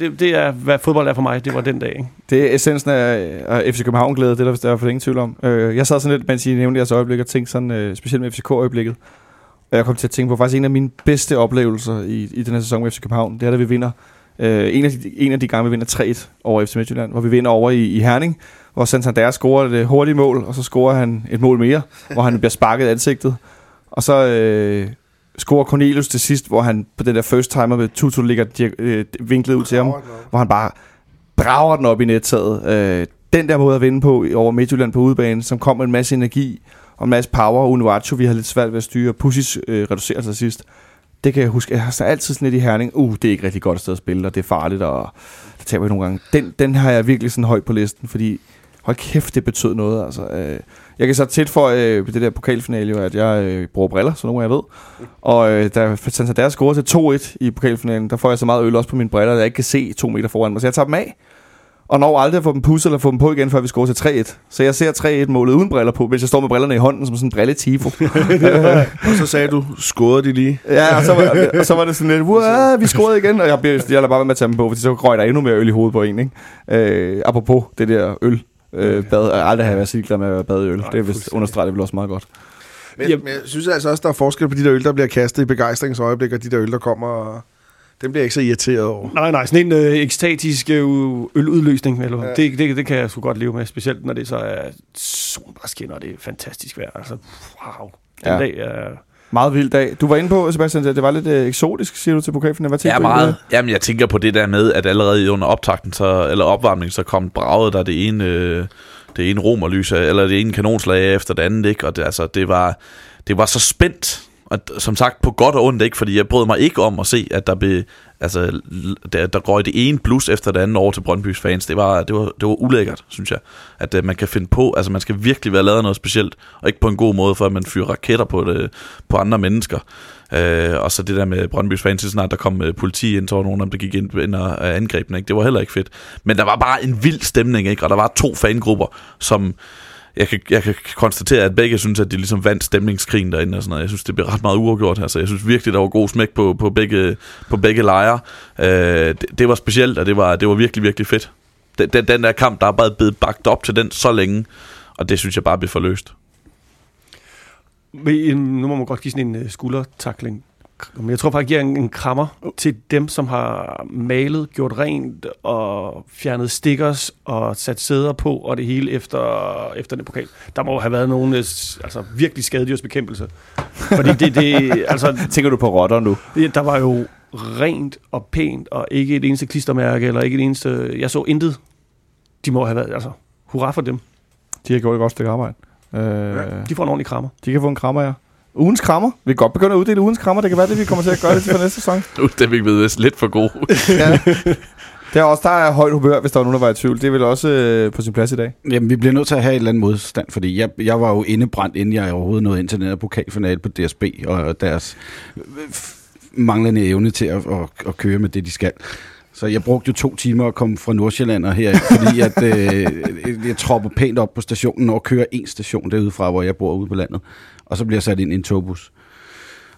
det, det er, hvad fodbold er for mig. Det var den dag, ikke? Det er essensen af, af FC København-glæde, det er der vist derfor ingen tvivl om. Øh, jeg sad sådan lidt, mens I nævnte jeres øjeblik, og tænkte sådan, øh, specielt med FCK-øjeblikket. Og jeg kom til at tænke på faktisk en af mine bedste oplevelser i, i den her sæson med FC København. Det er, da vi vinder. Øh, en, af de, en af de gange, vi vinder 3-1 over FC Midtjylland, hvor vi vinder over i, i Herning, hvor Santander scorer et hurtigt mål, og så scorer han et mål mere, hvor han bliver sparket i ansigtet. Og så øh, scorer Cornelius til sidst, hvor han på den der first timer med Tutu ligger øh, vinklet ud til ham hvor han bare brager den op i nettaget. Øh, den der måde at vinde på over Midtjylland på udebane, som kom med en masse energi og en masse power. Unuachu, vi havde lidt svært ved at styre. Pussis øh, reducerer sig sidst. Det kan jeg huske. Jeg har så altid sådan lidt i Herning. Uh, det er ikke rigtig godt sted at spille, og det er farligt, og der taber vi nogle gange. Den, den har jeg virkelig sådan højt på listen, fordi hold kæft, det betød noget. Altså, øh, jeg kan så tilføje øh, det der pokalfinale, jo, at jeg øh, bruger briller, så nogle af jer ved. Og øh, da Santander scorede til 2-1 i pokalfinalen, der får jeg så meget øl også på mine briller, at jeg ikke kan se to meter foran mig. Så jeg tager dem af, og når aldrig at få dem pusset eller få dem på igen, før vi scorer til 3-1. Så jeg ser 3-1 målet uden briller på, hvis jeg står med brillerne i hånden som sådan en brilletifo. Og så sagde du, scorede de lige? ja, og så, var, og så var det sådan lidt, "Wow, vi scorede igen, og jeg, blev, jeg lader bare være med at tage dem på, fordi så røg der endnu mere øl i hovedet på en. Ikke? Øh, apropos det der øl. Øh, bad, jeg aldrig har været glad med at være bad i øl. det er vist understreget det vel også meget godt. Men, men jeg synes altså også, der er forskel på de der øl, der bliver kastet i begejstringsøjeblik, og de der øl, der kommer... Og dem bliver jeg ikke så irriteret over. Nej, nej, sådan en øh, ekstatisk øh, øludløsning, eller, Ja. det, det, det kan jeg sgu godt leve med, specielt når det så er solbræskinner, og det er fantastisk vejr. Altså, wow. Den Ja. dag er... Meget vild dag. Du var inde på, Sebastian, at det var lidt øh, eksotisk, siger du til pokalfinalen. Hvad tænker Ja, du meget. på Jamen, jeg tænker på det der med, at allerede under optakten, så, eller opvarmningen, så kom braget der det ene, øh, det ene romerlys, eller det ene kanonslag efter det andet, ikke? Og det, altså, det var, det var så spændt, og som sagt på godt og ondt, ikke? Fordi jeg brød mig ikke om at se, at der blev, altså, der, der røg det ene plus efter det andet over til Brøndby's fans. Det var, det var, det var ulækkert, synes jeg. At uh, man kan finde på, altså man skal virkelig være lavet noget specielt, og ikke på en god måde, for at man fyrer raketter på, det, på andre mennesker. Uh, og så det der med Brøndby's fans, så snart der kom uh, politi ind, så var nogen af dem, der gik ind, ind og uh, angreb ikke? Det var heller ikke fedt. Men der var bare en vild stemning, ikke? Og der var to fangrupper, som jeg kan, jeg kan konstatere, at begge synes, at de ligesom vandt stemningskrigen derinde og sådan noget. Jeg synes, det bliver ret meget uafgjort. Altså, jeg synes virkelig, der var god smæk på, på, begge, på begge lejre. Øh, det, det, var specielt, og det var, det var virkelig, virkelig fedt. Den, den, den der kamp, der er bare blevet bagt op til den så længe, og det synes jeg bare blev forløst. Ved- Nu må man godt give sådan en uh, skuldertakling. Jeg tror faktisk, jeg giver en, en krammer til dem, som har malet, gjort rent og fjernet stickers og sat sæder på og det hele efter, efter den pokal. Der må have været nogle øh, altså, virkelig skadedyrsbekæmpelse. Fordi det, det, altså, Tænker du på rotter nu? der var jo rent og pænt og ikke et eneste klistermærke eller ikke et eneste... Jeg så intet. De må have været... Altså, hurra for dem. De har gjort et godt stykke arbejde. Øh, De får en ordentlig krammer. de kan få en krammer, ja. Ugens krammer. Vi kan godt begynde at uddele ugens krammer. Det kan være det, vi kommer til at gøre det til for næste sæson. Nu er vi blevet lidt for gode. Ja. Det er også, der er højt humør, hvis der var nogen, der var i tvivl. Det er vel også øh, på sin plads i dag. Jamen, vi bliver nødt til at have et eller andet modstand, fordi jeg, jeg var jo indebrændt, inden jeg overhovedet nåede ind til den her pokalfinale på DSB, og deres øh, manglende evne til at, at, at køre med det, de skal. Så jeg brugte jo to timer at komme fra Nordsjælland og her, fordi at, øh, jeg tropper pænt op på stationen og kører en station derude fra, hvor jeg bor ude på landet. Og så bliver jeg sat ind i en togbus.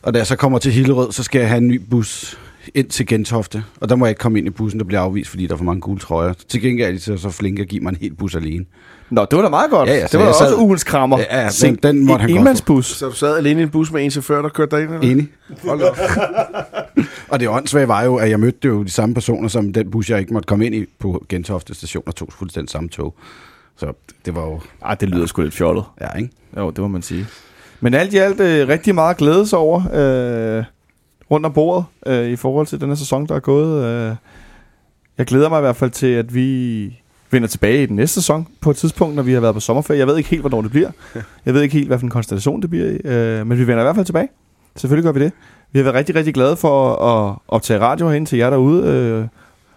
Og da jeg så kommer til Hillerød, så skal jeg have en ny bus ind til Gentofte. Og der må jeg ikke komme ind i bussen, der bliver afvist, fordi der er for mange gule trøjer. Til gengæld er de så, så flinke at give mig en hel bus alene. Nå, det var da meget godt. Ja, ja, det var da også sad- ugens krammer. Ja, ja, Se, den- måtte han en godt enmandsbus. Så du sad alene i en bus med en chauffør, der kørte dig ind? Eller? Enig. Hold. Og det åndssvage var jo, at jeg mødte jo de samme personer, som den bus, jeg ikke måtte komme ind i på Gentofte station, og tog fuldstændig samme tog. Så det var jo... Ej, det lyder sgu lidt fjollet. Ja, ikke? Jo, det må man sige. Men alt i alt øh, rigtig meget glæde sig over øh, rundt om bordet øh, i forhold til den her sæson, der er gået. Øh, jeg glæder mig i hvert fald til, at vi vender tilbage i den næste sæson på et tidspunkt, når vi har været på sommerferie. Jeg ved ikke helt, hvornår det bliver. Jeg ved ikke helt, hvad for en konstellation det bliver i. Øh, men vi vender i hvert fald tilbage. Selvfølgelig gør vi det. Vi har været rigtig, rigtig glade for at optage radio herinde til jer derude. Øh,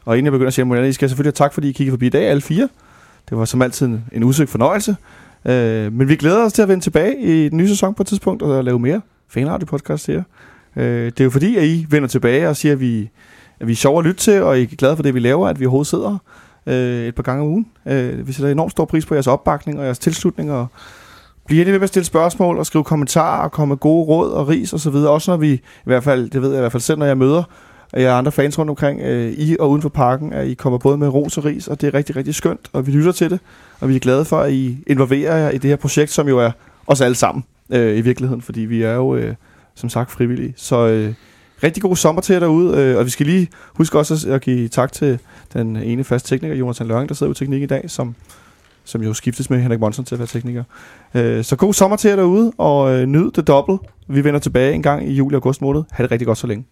og inden jeg begynder at sige, at I skal selvfølgelig have tak, fordi I kiggede forbi i dag, alle fire. Det var som altid en, en fornøjelse. Øh, men vi glæder os til at vende tilbage i den nye sæson på et tidspunkt og lave mere fanradio podcast til jer. Øh, det er jo fordi, at I vender tilbage og siger, at vi, at vi er sjove at lytte til, og I er glade for det, vi laver, at vi overhovedet sidder øh, et par gange om ugen. Øh, vi sætter enormt stor pris på jeres opbakning og jeres tilslutning, og Bliv endelig ved med at stille spørgsmål og skrive kommentarer og komme med gode råd og ris og så videre. Også når vi, i hvert fald, det ved jeg i hvert fald selv, når jeg møder jeg andre fans rundt omkring øh, i og uden for parken, at I kommer både med ros og ris, og det er rigtig, rigtig skønt, og vi lytter til det, og vi er glade for, at I involverer jer i det her projekt, som jo er os alle sammen øh, i virkeligheden, fordi vi er jo, øh, som sagt, frivillige. Så øh, rigtig god sommer til jer derude, øh, og vi skal lige huske også at, give tak til den ene faste tekniker, Jonathan Løring, der sidder i teknik i dag, som som jo skiftes med Henrik Monsen til at være tekniker. Øh, så god sommer til jer derude, og øh, nyd det dobbelt. Vi vender tilbage en gang i juli og august måned. Ha' det rigtig godt så længe.